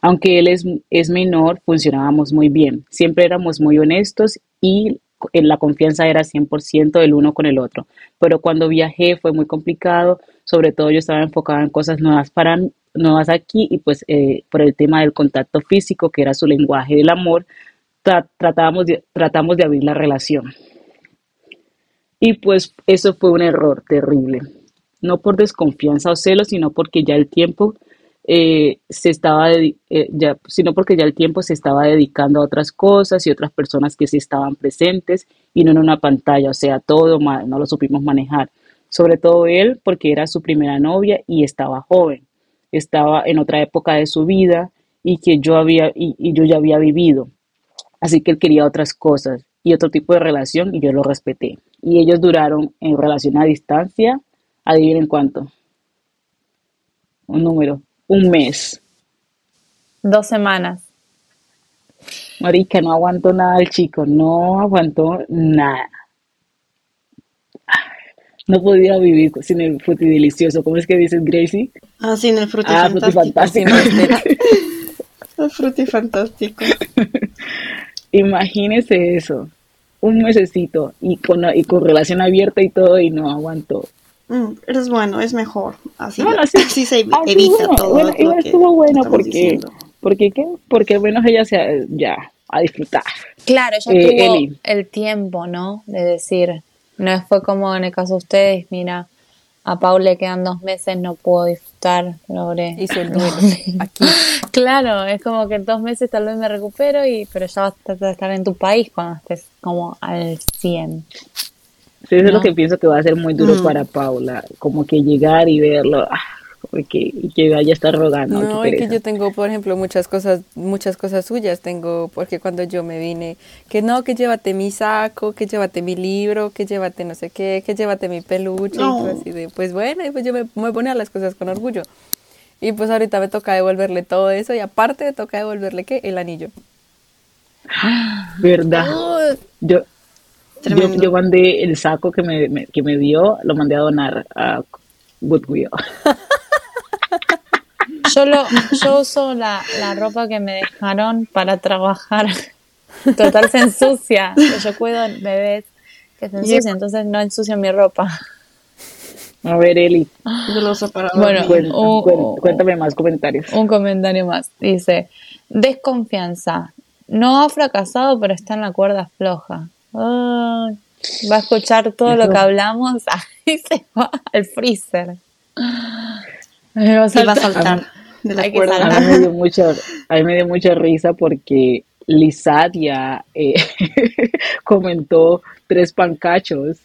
Aunque él es, es menor, funcionábamos muy bien. Siempre éramos muy honestos y la confianza era 100% el uno con el otro. Pero cuando viajé fue muy complicado, sobre todo yo estaba enfocada en cosas nuevas para nuevas aquí y pues eh, por el tema del contacto físico, que era su lenguaje del amor, tratamos de abrir la relación. Y pues eso fue un error terrible, no por desconfianza o celos, sino porque ya el tiempo eh, se estaba, eh, sino porque ya el tiempo se estaba dedicando a otras cosas y otras personas que sí estaban presentes y no en una pantalla, o sea, todo mal, no lo supimos manejar. Sobre todo él, porque era su primera novia y estaba joven, estaba en otra época de su vida y que yo había, y yo ya había vivido. Así que él quería otras cosas y otro tipo de relación y yo lo respeté. Y ellos duraron en relación a distancia, adivinen cuánto. Un número, un mes. Dos semanas. Marica, no aguantó nada el chico, no aguantó nada. No podía vivir sin el fruti delicioso. ¿Cómo es que dices, Gracie? Ah, sin el fruti ah, fantástico. el fruti fantástico. Imagínese eso, un mesecito y con, y con relación abierta y todo y no aguantó. Mm, es bueno, es mejor. Así, así, se evita todo. Bueno, lo estuvo bueno porque, porque, ¿qué? porque bueno ella se ya a disfrutar. Claro, ella eh, tuvo el tiempo, ¿no? De decir, no fue como en el caso de ustedes, mira, a Paul le quedan dos meses, no puedo disfrutar, logré. Hizo el aquí. Claro, es como que en dos meses tal vez me recupero, y pero ya vas a estar en tu país cuando estés como al 100. Sí, eso es lo que pienso que va a ser muy duro mm. para Paula, como que llegar y verlo. Ah, porque que vaya a estar rogando. No, es que yo tengo, por ejemplo, muchas cosas, muchas cosas suyas. Tengo, porque cuando yo me vine, que no, que llévate mi saco, que llévate mi libro, que llévate no sé qué, que llévate mi peluche, y así de, pues bueno, y pues yo me, me ponía las cosas con orgullo. Y pues ahorita me toca devolverle todo eso y aparte me toca devolverle qué, el anillo. ¿Verdad? yo, yo, yo, mandé el saco que me, que me dio, lo mandé a donar a Goodwill. Yo, lo, yo uso la, la ropa que me dejaron para trabajar. Total se ensucia. Yo cuido bebés que se ensucian, entonces no ensucio mi ropa. A ver, Eli. Yo lo uso para bueno, cuéntame más comentarios. Un comentario más. Dice, desconfianza. No ha fracasado, pero está en la cuerda floja. va a escuchar todo lo que hablamos. Ahí se va al freezer. Me va a saltar de la cuerda. A mí, me dio mucha, a mí me dio mucha risa porque Lisadia eh, comentó tres pancachos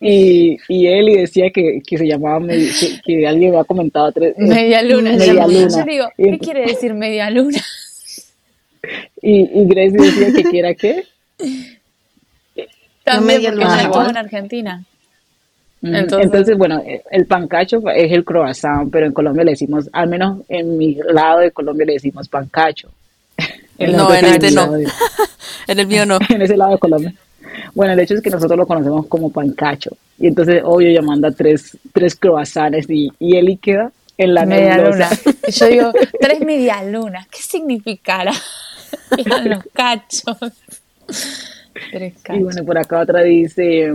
y, y él y decía que, que se llamaba, que, que, alguien había comentado tres. Eh, media luna. Media luna. Yo digo, ¿qué quiere decir media luna? Y, y Grace decía que era qué. También porque luna. en Argentina. Entonces, bueno, el pancacho es el croissant, pero en Colombia le decimos, al menos en mi lado de Colombia le decimos pancacho. no, en este no. en el mío no. en ese lado de Colombia. Bueno, el hecho es que nosotros lo conocemos como pancacho. Y entonces, obvio, ella manda tres, tres croissants y, y él y queda en la media luna. Yo digo, tres media lunas. ¿Qué significará? los cachos. Tres cachos. Y bueno, por acá otra dice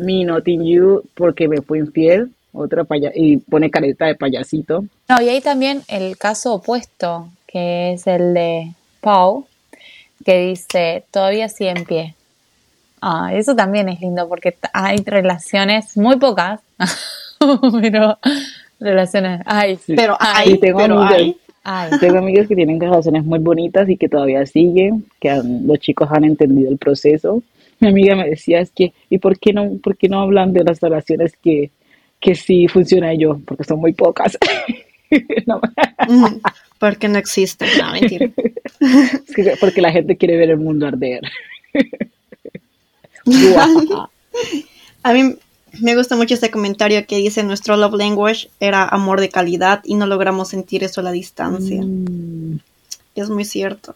me Nothing You porque me fue infiel, otra y pone careta de payasito. No, y hay también el caso opuesto, que es el de Pau, que dice, todavía sigue en pie. Ah, eso también es lindo porque hay relaciones muy pocas, pero relaciones hay. Pero hay, tengo Tengo amigas que tienen relaciones muy bonitas y que todavía siguen, que los chicos han entendido el proceso mi amiga me decía, es que, ¿y por qué no, por qué no hablan de las relaciones que, que sí funcionan yo? Porque son muy pocas. porque no existen, no, mentira. porque la gente quiere ver el mundo arder. A mí me gusta mucho este comentario que dice nuestro love language era amor de calidad y no logramos sentir eso a la distancia. Mm. Es muy cierto.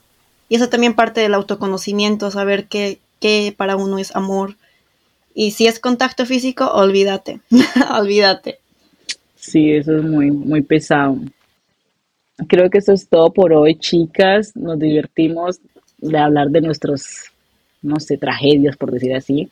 Y eso también parte del autoconocimiento, saber qué, que para uno es amor. Y si es contacto físico, olvídate, olvídate. Sí, eso es muy, muy pesado. Creo que eso es todo por hoy, chicas. Nos divertimos de hablar de nuestros, no sé, tragedias, por decir así.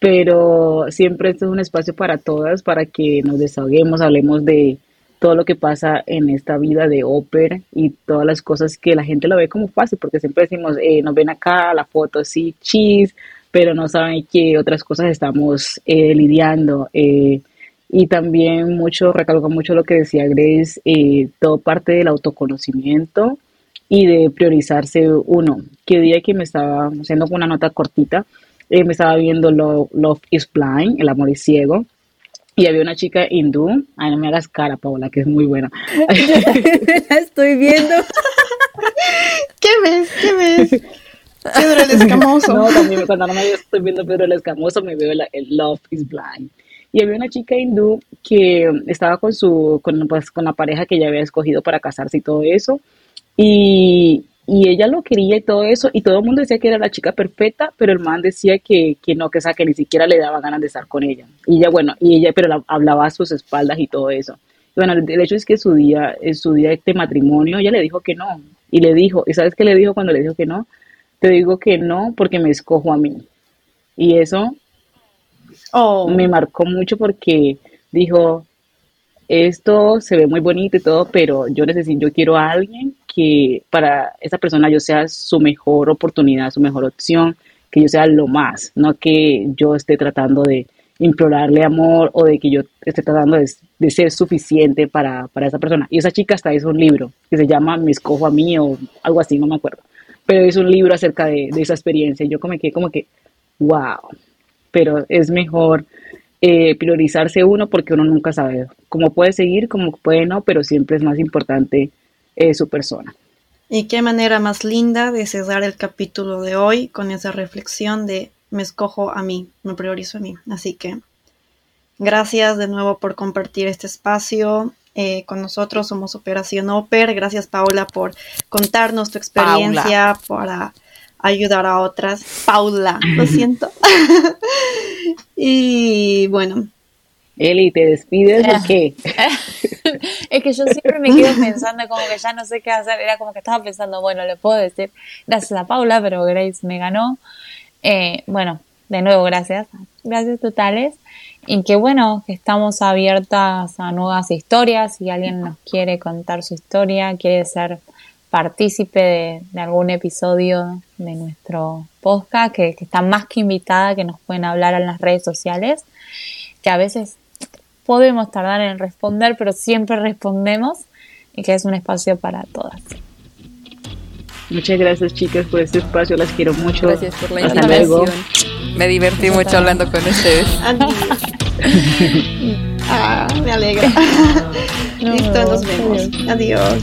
pero siempre esto es un espacio para todas, para que nos desahoguemos, hablemos de todo lo que pasa en esta vida de Oper y todas las cosas que la gente lo ve como fácil, porque siempre decimos, eh, nos ven acá la foto, sí, cheese, pero no saben que otras cosas estamos eh, lidiando. Eh, y también mucho, recalco mucho lo que decía Grace, eh, todo parte del autoconocimiento y de priorizarse uno. Que día que me estaba haciendo una nota cortita, me estaba viendo Love is Blind, El amor es ciego, y había una chica hindú, ay no me hagas cara Paola, que es muy buena. La estoy viendo. ¿Qué ves? ¿Qué ves? Pedro el Escamoso. no, también cuando no me estoy viendo Pedro el Escamoso, me veo el Love is Blind. Y había una chica hindú que estaba con su, con, pues, con la pareja que ella había escogido para casarse y todo eso. Y, y ella lo quería y todo eso, y todo el mundo decía que era la chica perfecta, pero el man decía que, que no, que, sea, que ni siquiera le daba ganas de estar con ella. Y ella, bueno, y ella, pero la, hablaba a sus espaldas y todo eso. bueno, el hecho es que su día, su día de matrimonio, ella le dijo que no, y le dijo, ¿y sabes qué le dijo cuando le dijo que no? Te digo que no porque me escojo a mí. Y eso Oh. me marcó mucho porque dijo, esto se ve muy bonito y todo, pero yo necesito, yo quiero a alguien que para esa persona yo sea su mejor oportunidad, su mejor opción, que yo sea lo más, no que yo esté tratando de implorarle amor o de que yo esté tratando de, de ser suficiente para, para, esa persona. Y esa chica hasta hizo un libro que se llama Me escojo a mí o algo así, no me acuerdo. Pero es un libro acerca de, de esa experiencia. Y yo como que, como que, wow, pero es mejor eh, priorizarse uno porque uno nunca sabe cómo puede seguir, cómo puede no, pero siempre es más importante eh, su persona. Y qué manera más linda de cerrar el capítulo de hoy con esa reflexión de me escojo a mí, me priorizo a mí. Así que gracias de nuevo por compartir este espacio. Eh, con nosotros somos Operación Oper. Gracias Paula por contarnos tu experiencia, Paula. para ayudar a otras. Paula, lo siento. y bueno. Eli, ¿te despides o qué? es que yo siempre me quedo pensando como que ya no sé qué hacer. Era como que estaba pensando, bueno, le puedo decir gracias a Paula, pero Grace me ganó. Eh, bueno, de nuevo, gracias. Gracias totales. Y que bueno, que estamos abiertas a nuevas historias. Si alguien nos quiere contar su historia, quiere ser partícipe de, de, algún episodio de nuestro podcast, que, que está más que invitada, que nos pueden hablar en las redes sociales, que a veces podemos tardar en responder, pero siempre respondemos y que es un espacio para todas. Muchas gracias chicas por este espacio, las quiero mucho. Gracias por la Hasta invitación. Luego. Me divertí mucho hablando con ustedes. ah, me alegra. Listo, nos vemos. Adiós.